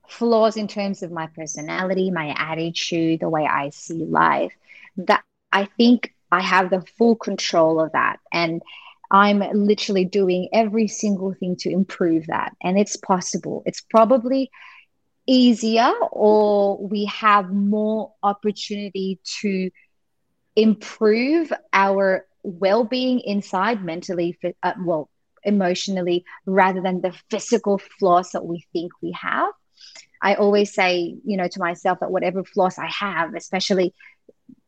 flaws in terms of my personality my attitude the way i see life that i think i have the full control of that. And i'm literally doing every single thing to improve that. And it's possible. It's probably easier or we have more opportunity to improve our well-being inside mentally uh, well emotionally rather than the physical flaws that we think we have. I always say you know to myself that whatever flaws i have especially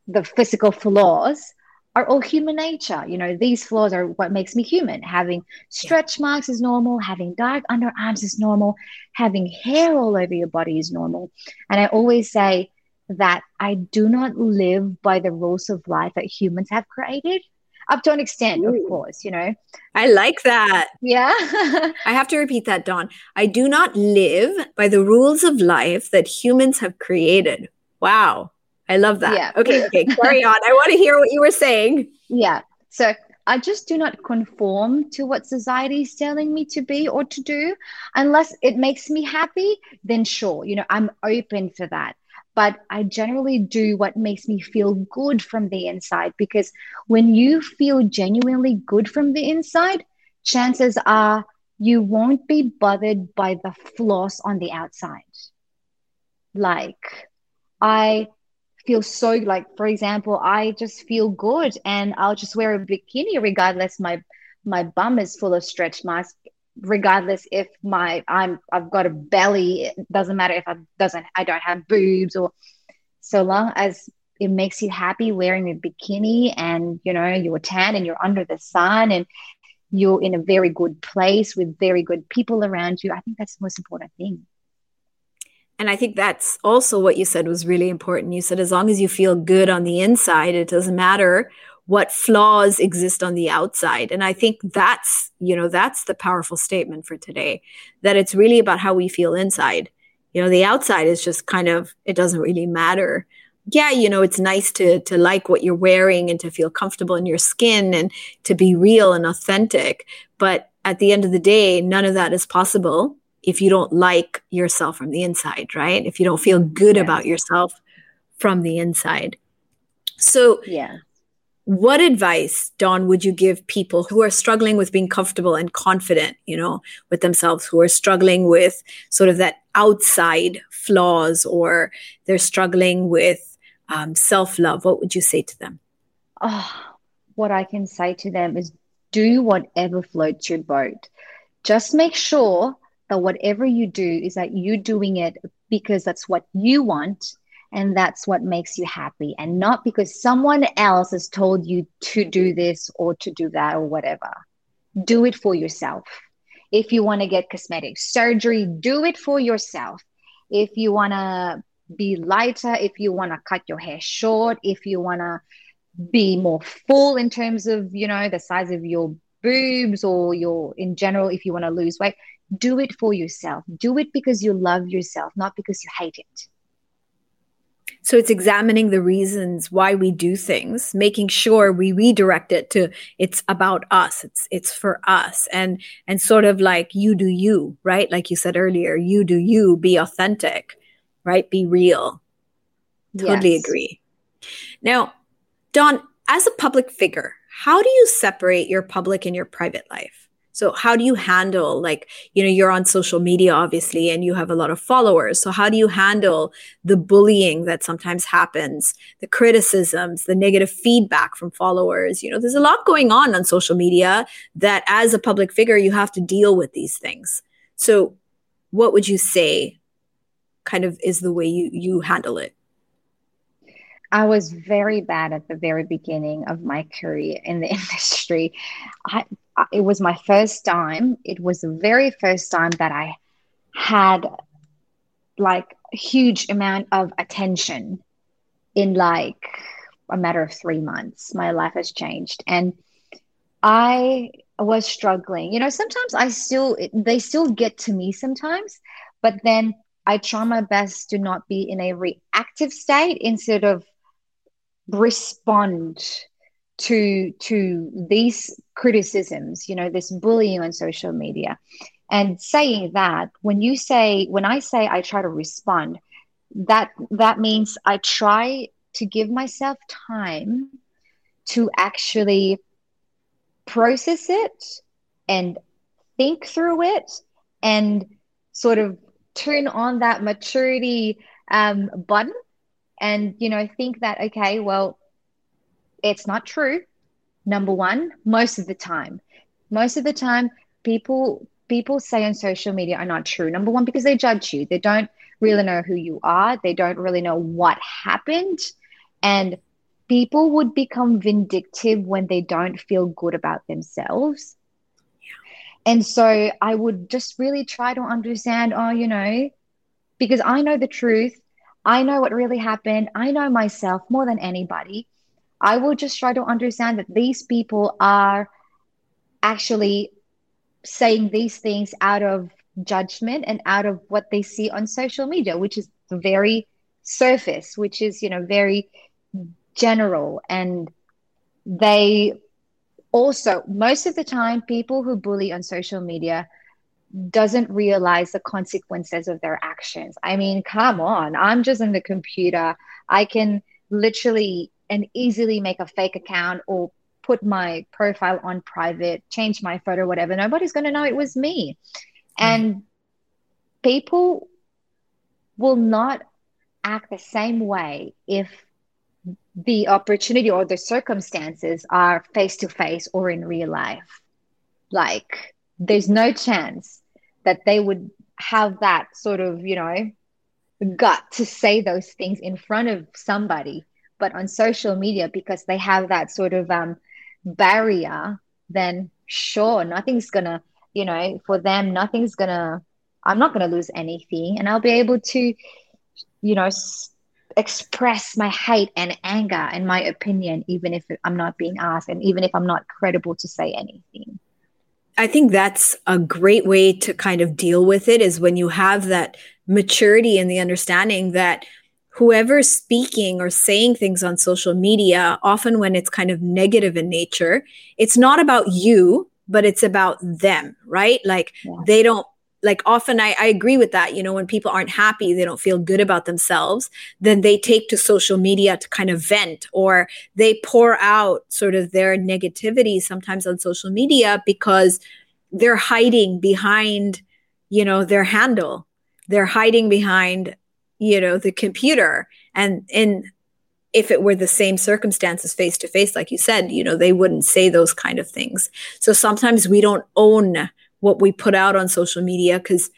the physical flaws are all human nature. You know these flaws are what makes me human. Having stretch marks is normal. Having dark underarms is normal. Having hair all over your body is normal. And i always say that i do not live by the rules of life that humans have created up to an extent, Ooh. of course, you know. I like that. Yeah. I have to repeat that, Dawn. I do not live by the rules of life that humans have created. Wow. I love that. Yeah. Okay, okay, carry on. I want to hear what you were saying. Yeah. So I just do not conform to what society is telling me to be or to do unless it makes me happy, then sure, you know, I'm open for that but I generally do what makes me feel good from the inside because when you feel genuinely good from the inside, chances are you won't be bothered by the flaws on the outside. Like, I feel so like for example i just feel good and i'll just wear a bikini regardless my my bum is full of stretch marks regardless if my I'm I've got a belly, it doesn't matter if I doesn't I don't have boobs or so long as it makes you happy wearing a bikini and you know you're tan and you're under the sun and you're in a very good place with very good people around you. I think that's the most important thing. And I think that's also what you said was really important. You said as long as you feel good on the inside, it doesn't matter what flaws exist on the outside. And i think that's you know that's the powerful statement for today that it's really about how we feel inside. You know the outside is just kind of it doesn't really matter. Yeah you know it's nice to to like what you're wearing and to feel comfortable in your skin and to be real and authentic. But at the end of the day none of that is possible if you don't like yourself from the inside right? If you don't feel good yeah. about yourself from the inside. So yeah what advice Dawn would you give people who are struggling with being comfortable and confident you know with themselves who are struggling with sort of that outside flaws or they're struggling with um, self-love? What would you say to them? Oh what i can say to them is do whatever floats your boat. Just make sure that whatever you do is that you're doing it because that's what you want and that's what makes you happy. And not because someone else has told you to do this or to do that or whatever. Do it for yourself. If you want to get cosmetic surgery do it for yourself. If you want to be lighter if you want to cut your hair short if you want to be more full in terms of you know the size of your boobs or your in general if you want to lose weight do it for yourself. Do it because you love yourself not because you hate it so it's examining the reasons why we do things, making sure we redirect it to it's about us. It's it's for us and and sort of like you do you, right? Like you said earlier, you do you, be authentic, right? Be real. Totally yes. agree. Now, Dawn, as a public figure, how do you separate your public and your private life? So how do you handle like, you know, you're on social media obviously and you have a lot of followers. So how do you handle the bullying that sometimes happens, the criticisms, the negative feedback from followers? You know, there's a lot going on on social media that as a public figure you have to deal with these things. So what would you say kind of is the way you you handle it? I was very bad at the very beginning of my career in the industry. I, it was my first time. It was the very first time that I had like a huge amount of attention in like a matter of three months. My life has changed. And I was struggling. You know, sometimes I still, they still get to me sometimes, but then I try my best to not be in a reactive state instead of respond to to these criticisms you know this bullying on social media. And saying that when you say when i say i try to respond that that means i try to give myself time to actually process it and think through it and sort of turn on that maturity um, button and you know think that okay well it's not true number one most of the time. Most of the time people people say on social media are not true number one because they judge you. They don't really know who you are. They don't really know what happened. And people would become vindictive when they don't feel good about themselves. And so i would just really try to understand oh you know because i know the truth I know what really happened. I know myself more than anybody. I will just try to understand that these people are actually saying these things out of judgment and out of what they see on social media, which is very surface, which is, you know, very general. And they also, most of the time, people who bully on social media doesn't realize the consequences of their actions. I mean, come on, I'm just in the computer. I can literally and easily make a fake account or put my profile on private, change my photo, whatever. Nobody's going to know it was me. Mm. And people will not act the same way if the opportunity or the circumstances are face to face or in real life. Like, there's no chance that they would have that sort of, you know, gut to say those things in front of somebody. But on social media, because they have that sort of um, barrier, then sure, nothing's gonna, you know, for them, nothing's gonna, I'm not gonna lose anything. And I'll be able to, you know, s- express my hate and anger and my opinion, even if I'm not being asked and even if I'm not credible to say anything. I think that's a great way to kind of deal with it is when you have that maturity and the understanding that whoever's speaking or saying things on social media, often when it's kind of negative in nature, it's not about you, but it's about them, right? Like yeah. they don't like often I, I agree with that you know when people aren't happy they don't feel good about themselves then they take to social media to kind of vent or they pour out sort of their negativity sometimes on social media because they're hiding behind you know their handle. They're hiding behind you know the computer. And in if it were the same circumstances face to face like you said you know they wouldn't say those kind of things. So sometimes we don't own what we put out on social media because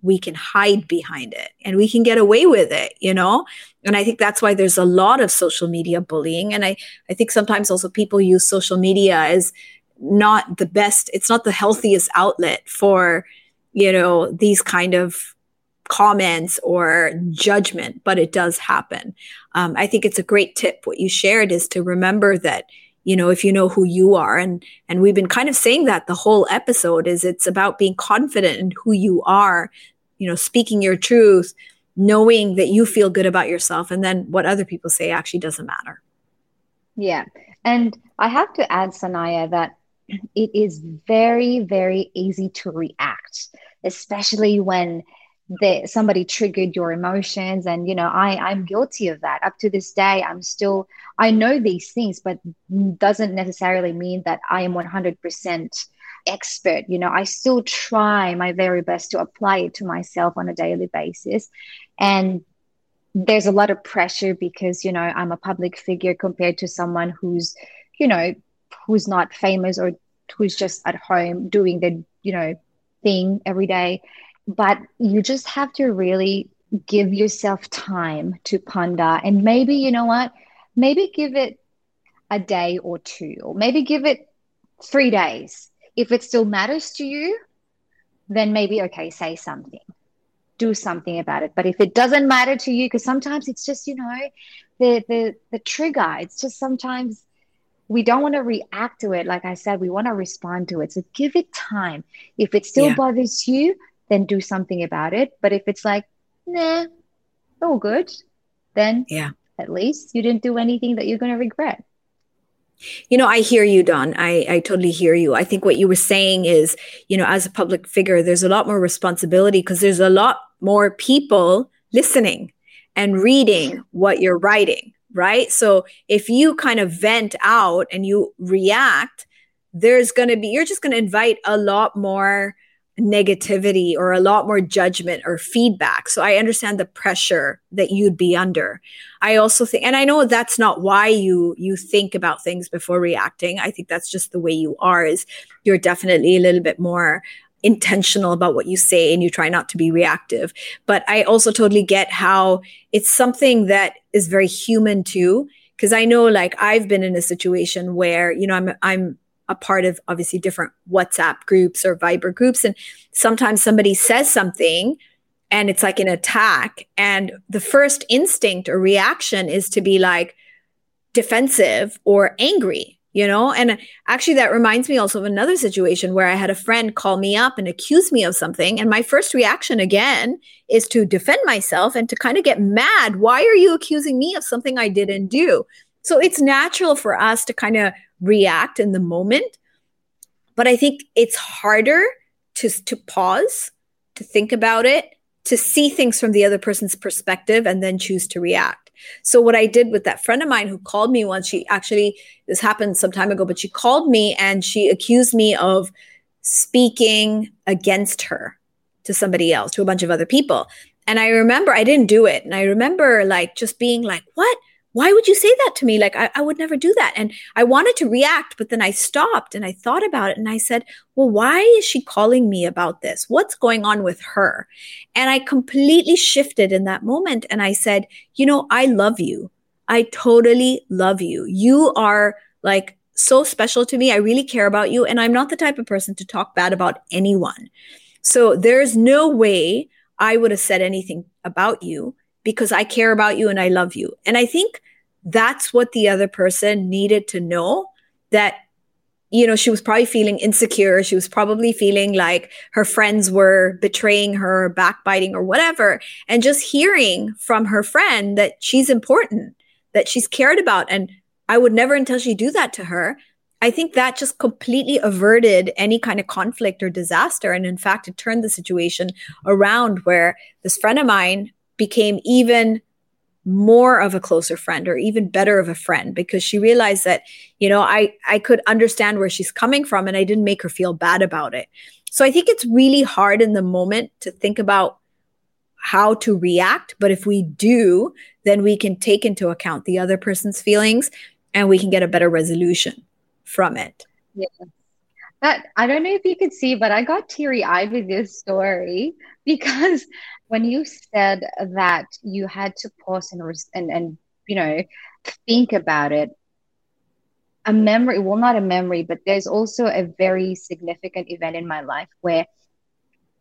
we can hide behind it and we can get away with it you know? And i think that's why there's a lot of social media bullying. And i i think sometimes also people use social media as not the best it's not the healthiest outlet for you know these kind of comments or judgment but it does happen. Um, i think it's a great tip. What you shared is to remember that you know if you know who you are. And and we've been kind of saying that the whole episode is it's about being confident in who you are you know speaking your truth knowing that you feel good about yourself and then what other people say actually doesn't matter. Yeah. And i have to add sanaya that it is very very easy to react especially when that somebody triggered your emotions. And you know i i'm guilty of that. Up to this day i'm still i know these things but doesn't necessarily mean that i am 100% expert. You know i still try my very best to apply it to myself on a daily basis. And there's a lot of pressure because you know i'm a public figure compared to someone who's you know who's not famous or who's just at home doing the you know thing every day but you just have to really give yourself time to ponder and maybe you know what maybe give it a day or two or maybe give it three days. If it still matters to you then maybe okay say something do something about it. But if it doesn't matter to you because sometimes it's just you know the the the trigger. It's just sometimes we don't want to react to it. Like i said we want to respond to it. So give it time. If it still yeah. bothers you then do something about it. But if it's like, nah, all good, then yeah, at least you didn't do anything that you're going to regret. You know, I hear you, Dawn. I, I totally hear you. I think what you were saying is, you know, as a public figure, there's a lot more responsibility because there's a lot more people listening and reading what you're writing, right? So if you kind of vent out and you react, there's going to be, you're just going to invite a lot more negativity or a lot more judgment or feedback. So I understand the pressure that you'd be under. I also think and I know that's not why you you think about things before reacting. I think that's just the way you are is you're definitely a little bit more intentional about what you say and you try not to be reactive. But I also totally get how it's something that is very human too because I know like I've been in a situation where you know I'm I'm a part of obviously different WhatsApp groups or Viber groups. And sometimes somebody says something and it's like an attack. And the first instinct or reaction is to be like defensive or angry, you know? And actually, that reminds me also of another situation where I had a friend call me up and accuse me of something. And my first reaction again is to defend myself and to kind of get mad. Why are you accusing me of something I didn't do? So it's natural for us to kind of react in the moment. But I think it's harder to, to pause, to think about it, to see things from the other person's perspective, and then choose to react. So what I did with that friend of mine who called me once, she actually, this happened some time ago, but she called me and she accused me of speaking against her to somebody else, to a bunch of other people. And I remember I didn't do it. And I remember like just being like, what? Why would you say that to me? Like, I, I, would never do that. And I wanted to react, but then I stopped and I thought about it and I said, well, why is she calling me about this? What's going on with her? And I completely shifted in that moment. And I said, you know, I love you. I totally love you. You are like so special to me. I really care about you. And I'm not the type of person to talk bad about anyone. So there's no way I would have said anything about you because I care about you and I love you. And I think that's what the other person needed to know that you know she was probably feeling insecure. She was probably feeling like her friends were betraying her backbiting or whatever. And just hearing from her friend that she's important that she's cared about. And i would never until she do that to her. I think that just completely averted any kind of conflict or disaster. And in fact it turned the situation around where this friend of mine became even more of a closer friend or even better of a friend because she realized that you know i i could understand where she's coming from and i didn't make her feel bad about it. So i think it's really hard in the moment to think about how to react but if we do then we can take into account the other person's feelings and we can get a better resolution from it. Yeah that i don't know if you could see but i got teary-eyed with this story because when you said that you had to pause and and, and you know think about it a memory well not a memory but there's also a very significant event in my life where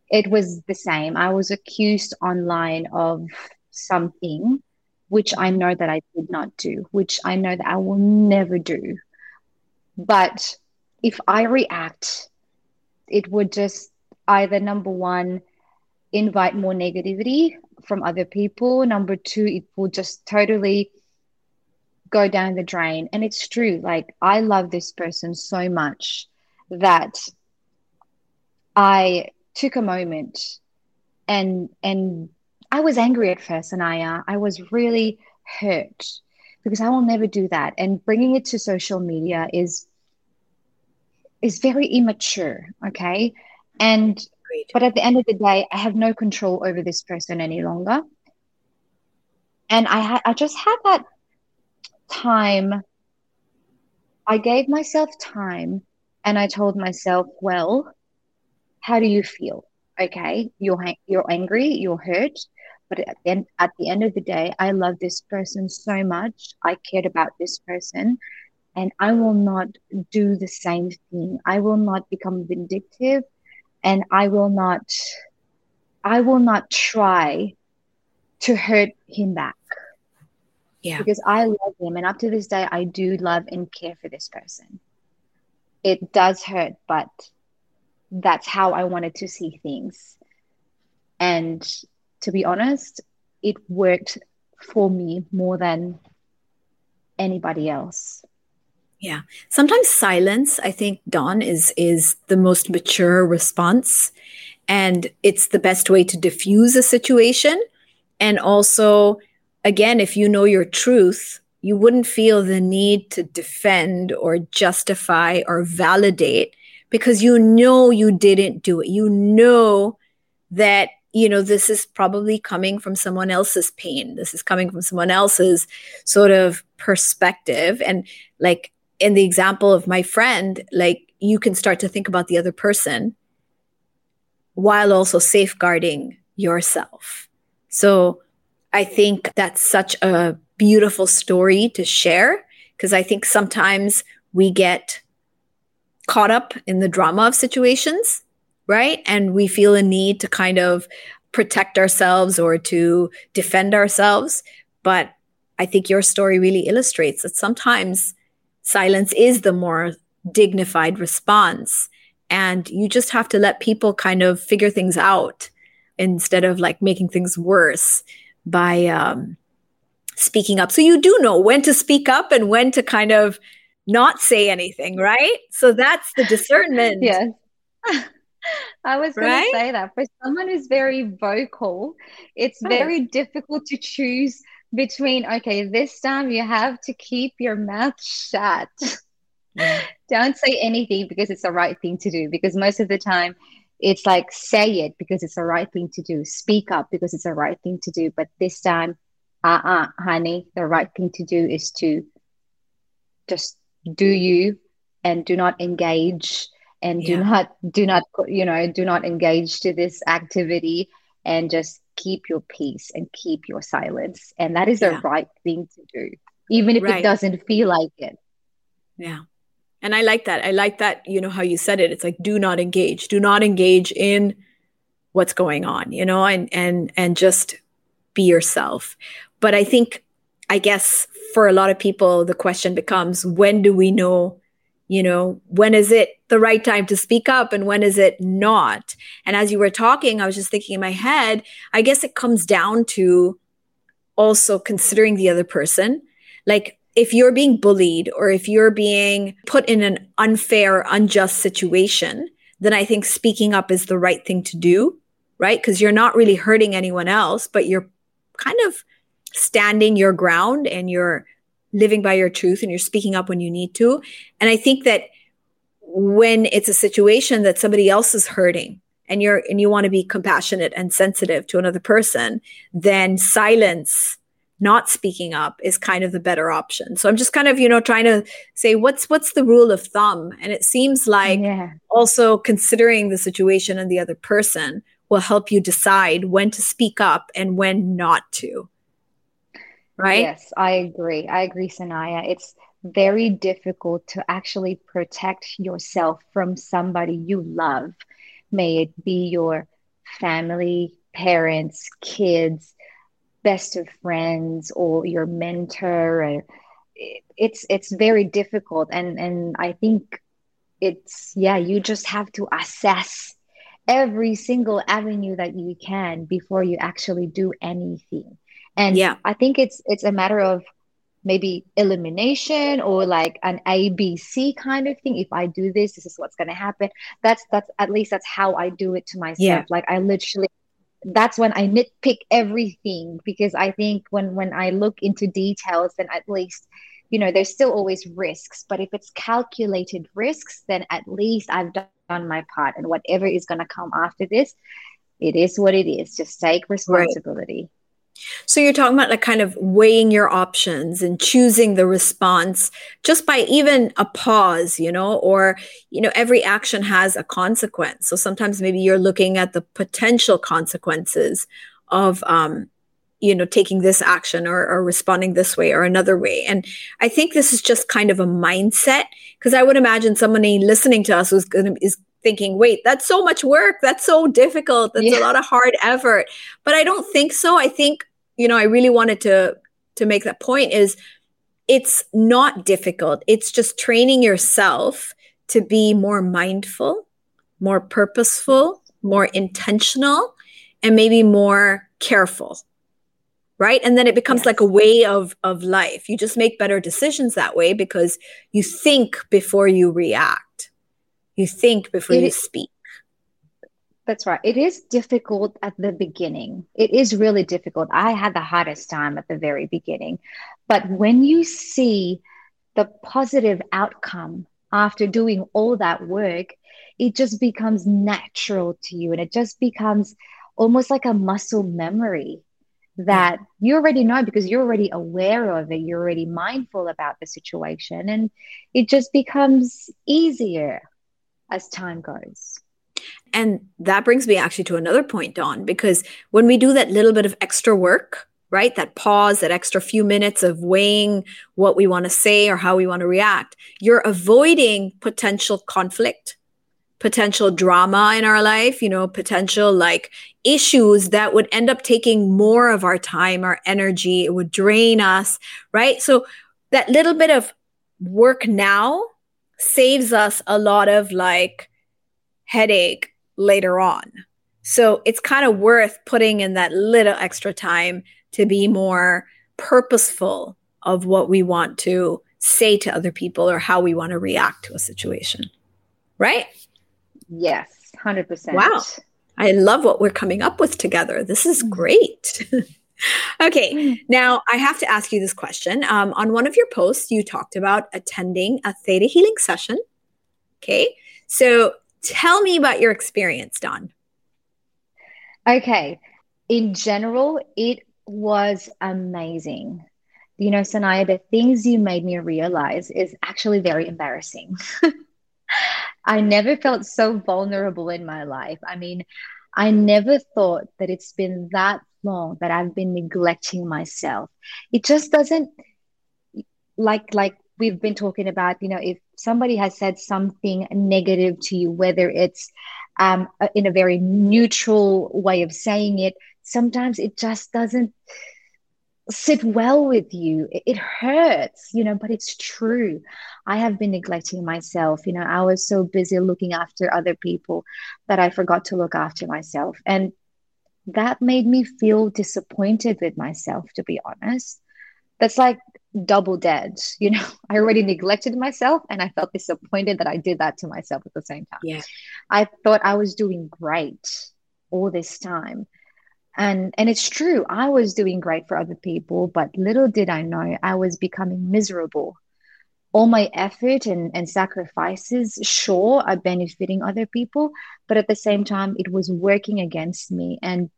it was the same. I was accused online of something which i know that i did not do which i know that i will never do. But if I react, it would just either number one, invite more negativity from other people. Number two, it will just totally go down the drain. And it's true. Like, I love this person so much that I took a moment and, and I was angry at first, and Anaya. I was really hurt because I will never do that. And bringing it to social media is is very immature. Okay, and Great. but at the end of the day, I have no control over this person any longer. And I ha- I just had that time. I gave myself time, and I told myself, well, how do you feel? Okay, you're you're angry, you're hurt but at the, end, at the end of the day, I love this person so much. I cared about this person. And I will not do the same thing. I will not become vindictive and I will not I will not try to hurt him back. Yeah. Because I love him and up to this day I do love and care for this person. It does hurt, but that's how I wanted to see things. And to be honest, it worked for me more than anybody else. Yeah. Sometimes silence, I think, Dawn, is is the most mature response. And it's the best way to diffuse a situation. And also, again, if you know your truth, you wouldn't feel the need to defend or justify or validate because you know you didn't do it. You know that you know, this is probably coming from someone else's pain. This is coming from someone else's sort of perspective. And like in the example of my friend, like you can start to think about the other person while also safeguarding yourself. So I think that's such a beautiful story to share because I think sometimes we get caught up in the drama of situations right? And we feel a need to kind of protect ourselves or to defend ourselves. But I think your story really illustrates that sometimes silence is the more dignified response. And you just have to let people kind of figure things out instead of like making things worse by um, speaking up. So you do know when to speak up and when to kind of not say anything, right? So that's the discernment. yes. I was going right? to say that for someone who's very vocal, it's very difficult to choose between, okay, this time you have to keep your mouth shut. Yeah. Don't say anything because it's the right thing to do. Because most of the time, it's like say it because it's the right thing to do. Speak up because it's the right thing to do. But this time, uh uh-uh, uh, honey, the right thing to do is to just do you and do not engage and do not do not you know do not engage to this activity and just keep your peace and keep your silence. And that is yeah. the right thing to do even if right. it doesn't feel like it. Yeah. And i like that. I like that you know how you said it. It's like do not engage. Do not engage in what's going on you know and and and just be yourself. But i think i guess for a lot of people the question becomes when do we know you know when is it the right time to speak up and when is it not? And as you were talking i was just thinking in my head i guess it comes down to also considering the other person. Like if you're being bullied or if you're being put in an unfair unjust situation then i think speaking up is the right thing to do right? Because you're not really hurting anyone else but you're kind of standing your ground and you're living by your truth and you're speaking up when you need to. And I think that when it's a situation that somebody else is hurting and you're and you want to be compassionate and sensitive to another person, then silence not speaking up is kind of the better option. So I'm just kind of, you know, trying to say what's what's the rule of thumb? And it seems like yeah. also considering the situation and the other person will help you decide when to speak up and when not to right? Yes, I agree. I agree, Sanaya. It's very difficult to actually protect yourself from somebody you love. May it be your family, parents, kids, best of friends, or your mentor. Or it's it's very difficult and and i think it's yeah you just have to assess every single avenue that you can before you actually do anything and yeah i think it's it's a matter of maybe elimination or like an abc kind of thing if i do this this is what's going to happen that's that's at least that's how i do it to myself yeah. like i literally that's when I nitpick everything because I think when when I look into details, then at least you know there's still always risks. But if it's calculated risks, then at least I've done my part, and whatever is going to come after this, it is what it is. Just take responsibility. Right. So you're talking about like kind of weighing your options and choosing the response just by even a pause, you know, or, you know, every action has a consequence. So sometimes maybe you're looking at the potential consequences of, um, you know, taking this action or, or responding this way or another way. And I think this is just kind of a mindset because I would imagine somebody listening to us who's going to, is thinking, wait, that's so much work. That's so difficult. That's yeah. a lot of hard effort. But I don't think so. I think you know, I really wanted to to make that point is it's not difficult. It's just training yourself to be more mindful, more purposeful, more intentional, and maybe more careful. Right? And then it becomes yes. like a way of of life. You just make better decisions that way because you think before you react. You think before it you is- speak. That's right. It is difficult at the beginning. It is really difficult. I had the hardest time at the very beginning. But when you see the positive outcome after doing all that work, it just becomes natural to you and it just becomes almost like a muscle memory that you already know because you're already aware of it. You're already mindful about the situation and it just becomes easier as time goes. And that brings me actually to another point, Dawn, because when we do that little bit of extra work, right, that pause, that extra few minutes of weighing what we want to say or how we want to react, you're avoiding potential conflict, potential drama in our life, you know, potential like issues that would end up taking more of our time, our energy, it would drain us, right? So that little bit of work now saves us a lot of like, headache later on. So it's kind of worth putting in that little extra time to be more purposeful of what we want to say to other people or how we want to react to a situation. Right? Yes, 100%. Wow. I love what we're coming up with together. This is mm. great. okay, mm. now I have to ask you this question. Um, on one of your posts, you talked about attending a theta healing session. Okay, so Tell me about your experience, Dawn. Okay. In general, it was amazing. You know, Sanaya, the things you made me realize is actually very embarrassing. I never felt so vulnerable in my life. I mean, I never thought that it's been that long that I've been neglecting myself. It just doesn't like like we've been talking about, you know, if somebody has said something negative to you, whether it's um, in a very neutral way of saying it, sometimes it just doesn't sit well with you. It, it hurts, you know, but it's true. I have been neglecting myself. You know, I was so busy looking after other people that I forgot to look after myself. And that made me feel disappointed with myself, to be honest. That's like double dead. You know, I already neglected myself and I felt disappointed that I did that to myself at the same time. Yeah. I thought I was doing great all this time. And and it's true, I was doing great for other people, but little did I know I was becoming miserable. All my effort and, and sacrifices, sure, are benefiting other people, but at the same time, it was working against me. And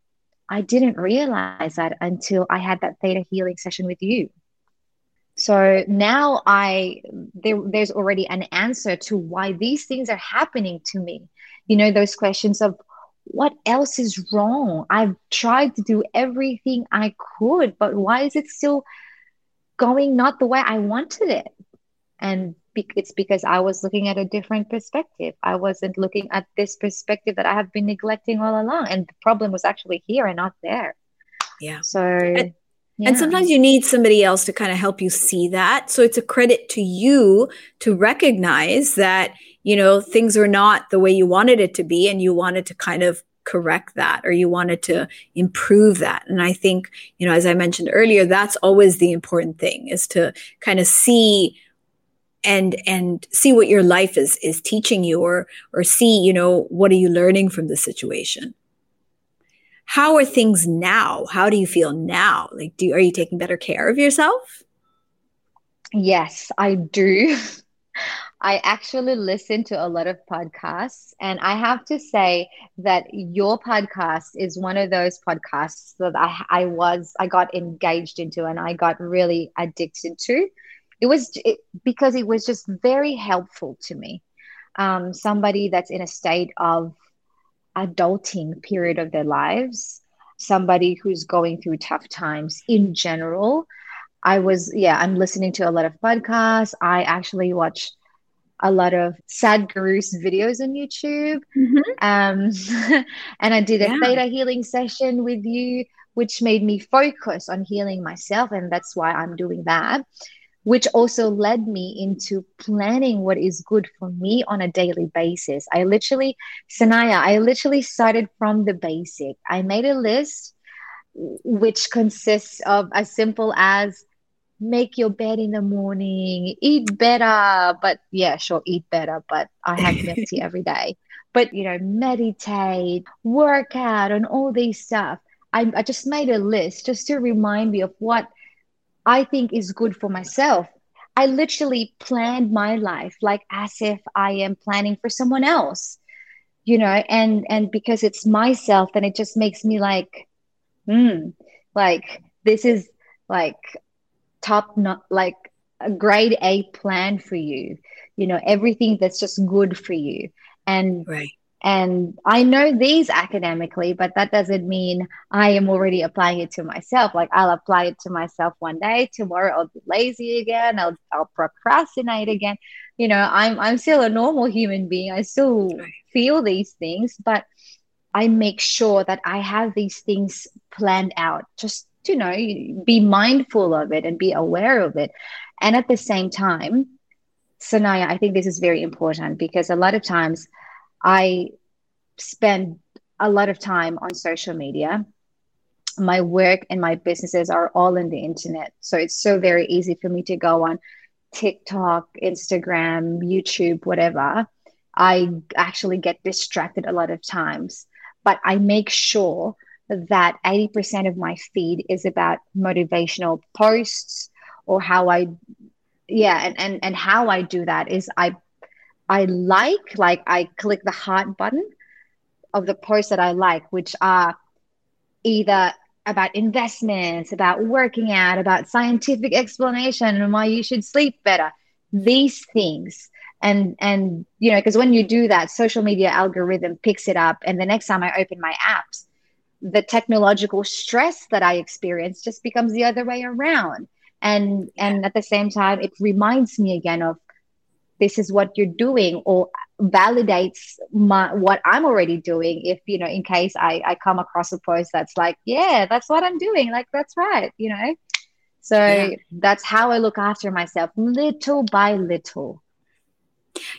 I didn't realize that until I had that theta healing session with you. So now I there, there's already an answer to why these things are happening to me. You know, those questions of what else is wrong? I've tried to do everything I could, but why is it still going not the way I wanted it? And it's because I was looking at a different perspective. I wasn't looking at this perspective that I have been neglecting all along. And the problem was actually here and not there. Yeah. So And sometimes you need somebody else to kind of help you see that. So it's a credit to you to recognize that, you know, things are not the way you wanted it to be and you wanted to kind of correct that or you wanted to improve that. And I think, you know, as I mentioned earlier, that's always the important thing is to kind of see and and see what your life is is teaching you or or see, you know, what are you learning from the situation how are things now? How do you feel now? Like, do are you taking better care of yourself? Yes, I do. I actually listen to a lot of podcasts, and I have to say that your podcast is one of those podcasts that I, I was I got engaged into and I got really addicted to. It was it, because it was just very helpful to me. Um, somebody that's in a state of adulting period of their lives, somebody who's going through tough times in general. I was, yeah, I'm listening to a lot of podcasts. I actually watch a lot of Sadhguru's videos on YouTube. Mm-hmm. Um, and I did a yeah. theta healing session with you, which made me focus on healing myself. And that's why I'm doing that which also led me into planning what is good for me on a daily basis. I literally, Sanaya, I literally started from the basic. I made a list which consists of as simple as make your bed in the morning, eat better. But yeah, sure, eat better, but I have milk tea every day. But you know, meditate, work out, and all these stuff. I, I just made a list just to remind me of what I think is good for myself. I literally planned my life like as if I am planning for someone else, you know, and and because it's myself, then it just makes me like, hmm, like this is like top not like a grade A plan for you, you know, everything that's just good for you. And right. And I know these academically, but that doesn't mean I am already applying it to myself. Like I'll apply it to myself one day, tomorrow I'll be lazy again, I'll, I'll procrastinate again. You know, I'm I'm still a normal human being. I still feel these things, but I make sure that I have these things planned out. Just you know, be mindful of it and be aware of it. And at the same time, Sanaya, I think this is very important because a lot of times I spend a lot of time on social media. My work and my businesses are all in the internet. So it's so very easy for me to go on TikTok, Instagram, YouTube, whatever. I actually get distracted a lot of times, but I make sure that 80% of my feed is about motivational posts or how I yeah and, and and how I do that is I I like, like I click the heart button of the posts that I like, which are either about investments, about working out, about scientific explanation and why you should sleep better. These things. And and you know, because when you do that, social media algorithm picks it up. And the next time I open my apps, the technological stress that I experience just becomes the other way around. And and at the same time, it reminds me again of this is what you're doing or validates my what i'm already doing if you know in case i i come across a post that's like yeah that's what i'm doing like that's right you know? So yeah. that's how i look after myself little by little.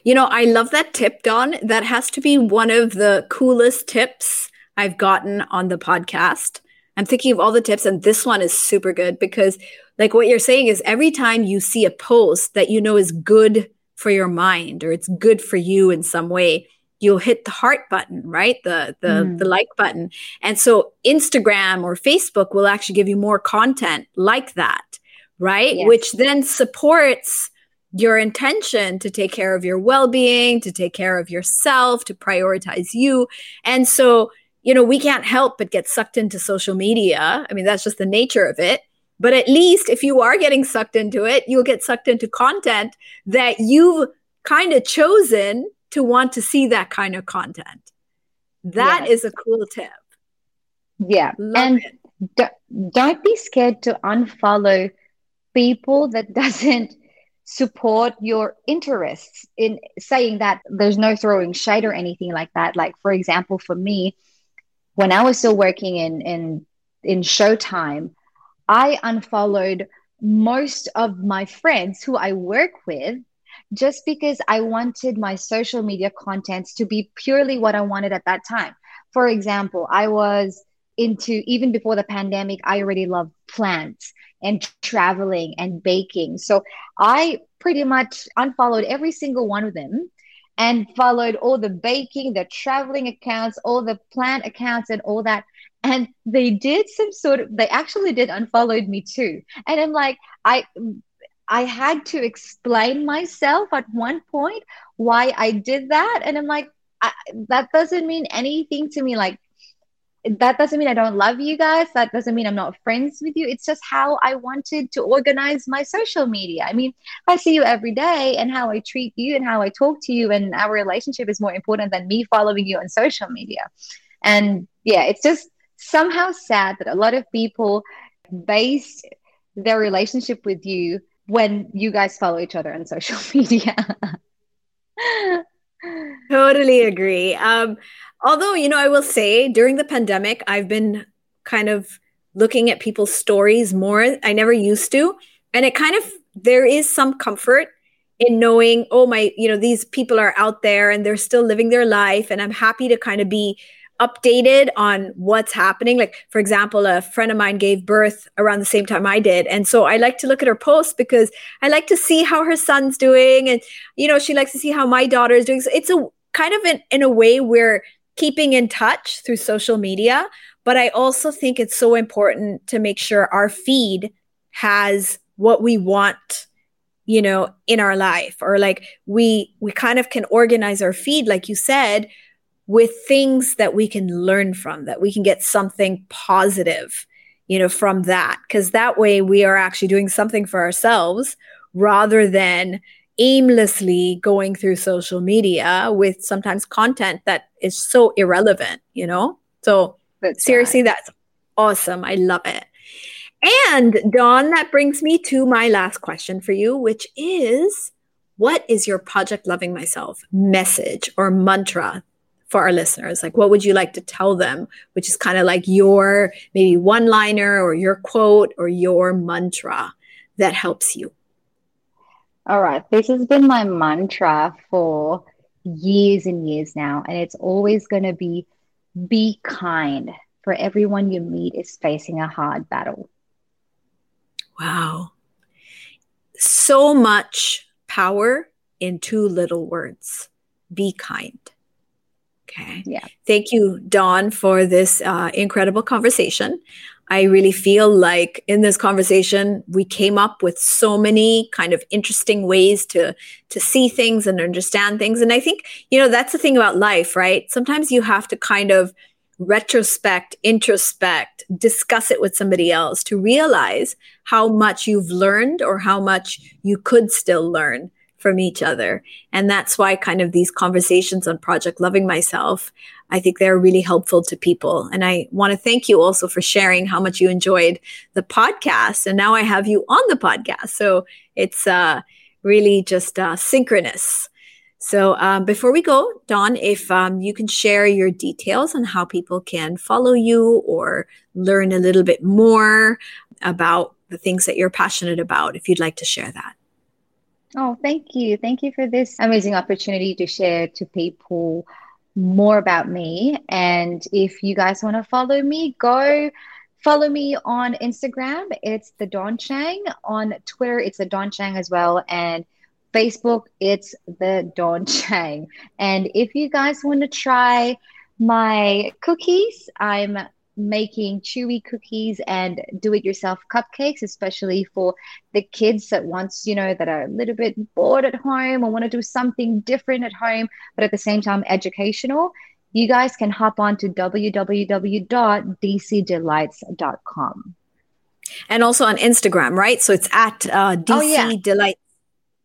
You know i love that tip Dawn that has to be one of the coolest tips i've gotten on the podcast. I'm thinking of all the tips and this one is super good because like what you're saying is every time you see a post that you know is good for your mind or it's good for you in some way you'll hit the heart button right? The the mm. the like button. And so instagram or facebook will actually give you more content like that right? Yes. which then supports your intention to take care of your well-being to take care of yourself to prioritize you. And so you know we can't help but get sucked into social media. I mean that's just the nature of it but at least if you are getting sucked into it, you'll get sucked into content that you've kind of chosen to want to see that kind of content. That yes. is a cool tip. Yeah. Love and d- don't be scared to unfollow people that doesn't support your interests in saying that there's no throwing shade or anything like that like for example for me when i was still working in in in showtime I unfollowed most of my friends who I work with just because I wanted my social media contents to be purely what I wanted at that time. For example, I was into even before the pandemic, I already loved plants and traveling and baking. So I pretty much unfollowed every single one of them and followed all the baking, the traveling accounts, all the plant accounts, and all that. And they did some sort of, they actually did unfollowed me too. And I'm like, I, I had to explain myself at one point why I did that. And I'm like, I, that doesn't mean anything to me. Like, that doesn't mean I don't love you guys. That doesn't mean I'm not friends with you. It's just how I wanted to organize my social media. I mean, I see you every day and how I treat you and how I talk to you and our relationship is more important than me following you on social media. And yeah, it's just somehow sad that a lot of people base their relationship with you when you guys follow each other on social media. totally agree. Um, Although, you know, I will say during the pandemic, I've been kind of looking at people's stories more. I never used to. And it kind of, there is some comfort in knowing, oh, my, you know, these people are out there and they're still living their life. And I'm happy to kind of be updated on what's happening. Like, for example, a friend of mine gave birth around the same time I did. And so I like to look at her posts because I like to see how her son's doing. And, you know, she likes to see how my daughter is doing. So it's a kind of in, in a way we're keeping in touch through social media. But I also think it's so important to make sure our feed has what we want you know in our life or like we we kind of can organize our feed like you said with things that we can learn from that we can get something positive you know from that because that way we are actually doing something for ourselves rather than aimlessly going through social media with sometimes content that is so irrelevant, you know? So that's seriously, that's awesome. I love it. And Dawn, that brings me to my last question for you, which is what is your Project Loving Myself message or mantra for our listeners? Like, what would you like to tell them, which is kind of like your maybe one liner or your quote or your mantra that helps you? All right. This has been my mantra for years and years now. And it's always going to be be kind, for everyone you meet is facing a hard battle. Wow. So much power in two little words be kind. Okay. Yeah. Thank you, Dawn, for this uh, incredible conversation. I really feel like in this conversation, we came up with so many kind of interesting ways to to see things and understand things. And I think, you know, that's the thing about life, right? Sometimes you have to kind of retrospect, introspect, discuss it with somebody else to realize how much you've learned or how much you could still learn from each other. And that's why kind of these conversations on Project Loving Myself I think they're really helpful to people. And I want to thank you also for sharing how much you enjoyed the podcast. And now I have you on the podcast. So it's uh, really just uh, synchronous. So um, before we go, Dawn, if um, you can share your details on how people can follow you or learn a little bit more about the things that you're passionate about, if you'd like to share that. Oh, thank you. Thank you for this amazing opportunity to share to people more about me. And if you guys want to follow me, go follow me on Instagram. It's the Dawn Chang. On Twitter, it's the Dawn Chang as well. And Facebook, it's the Dawn Chang. And if you guys want to try my cookies, I'm making chewy cookies and do it yourself cupcakes especially for the kids that wants you know that are a little bit bored at home or want to do something different at home but at the same time educational you guys can hop on to www.dcdelights.com and also on instagram right? So it's at uh, dc oh, yeah. delights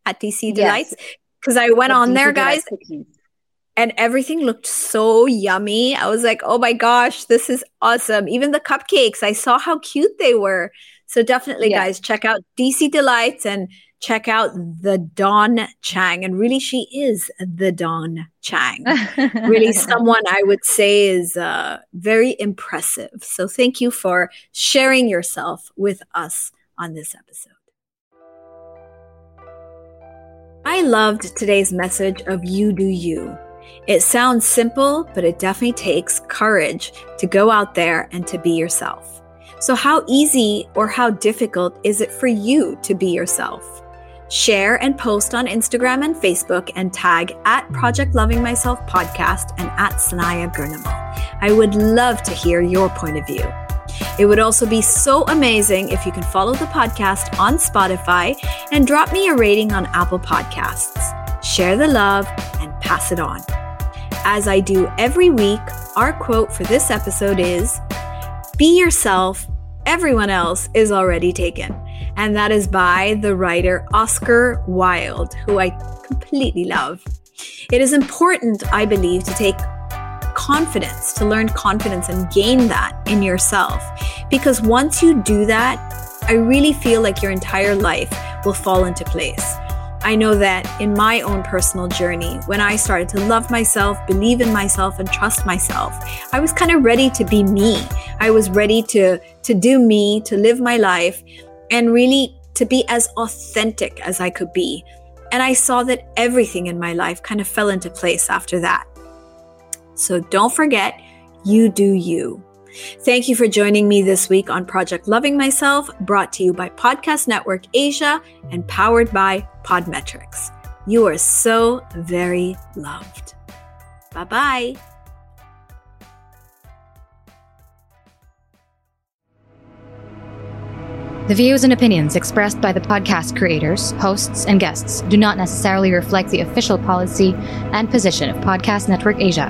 at dc delights. Because yes. i went on DC there guys. Cookies and everything looked so yummy. I was like, oh my gosh, this is awesome. Even the cupcakes, I saw how cute they were. So definitely, yeah. guys, check out DC Delights and check out the Dawn Chang. And really, she is the Dawn Chang. really, someone I would say is uh, very impressive. So, thank you for sharing yourself with us on this episode. I loved today's message of You Do You. It sounds simple, but it definitely takes courage to go out there and to be yourself. So, how easy or how difficult is it for you to be yourself? Share and post on Instagram and Facebook and tag at Project Loving Myself Podcast and at Sanaya Gurnamal. I would love to hear your point of view. It would also be so amazing if you can follow the podcast on Spotify and drop me a rating on Apple Podcasts. Share the love and pass it on. As I do every week, our quote for this episode is Be yourself, everyone else is already taken. And that is by the writer Oscar Wilde, who I completely love. It is important, I believe, to take confidence, to learn confidence and gain that in yourself. Because once you do that, I really feel like your entire life will fall into place. I know that in my own personal journey, when I started to love myself, believe in myself, and trust myself, I was kind of ready to be me. I was ready to, to do me, to live my life, and really to be as authentic as I could be. And I saw that everything in my life kind of fell into place after that. So don't forget, you do you. Thank you for joining me this week on Project Loving Myself, brought to you by Podcast Network Asia and powered by Podmetrics. You are so very loved. Bye bye. The views and opinions expressed by the podcast creators, hosts, and guests do not necessarily reflect the official policy and position of Podcast Network Asia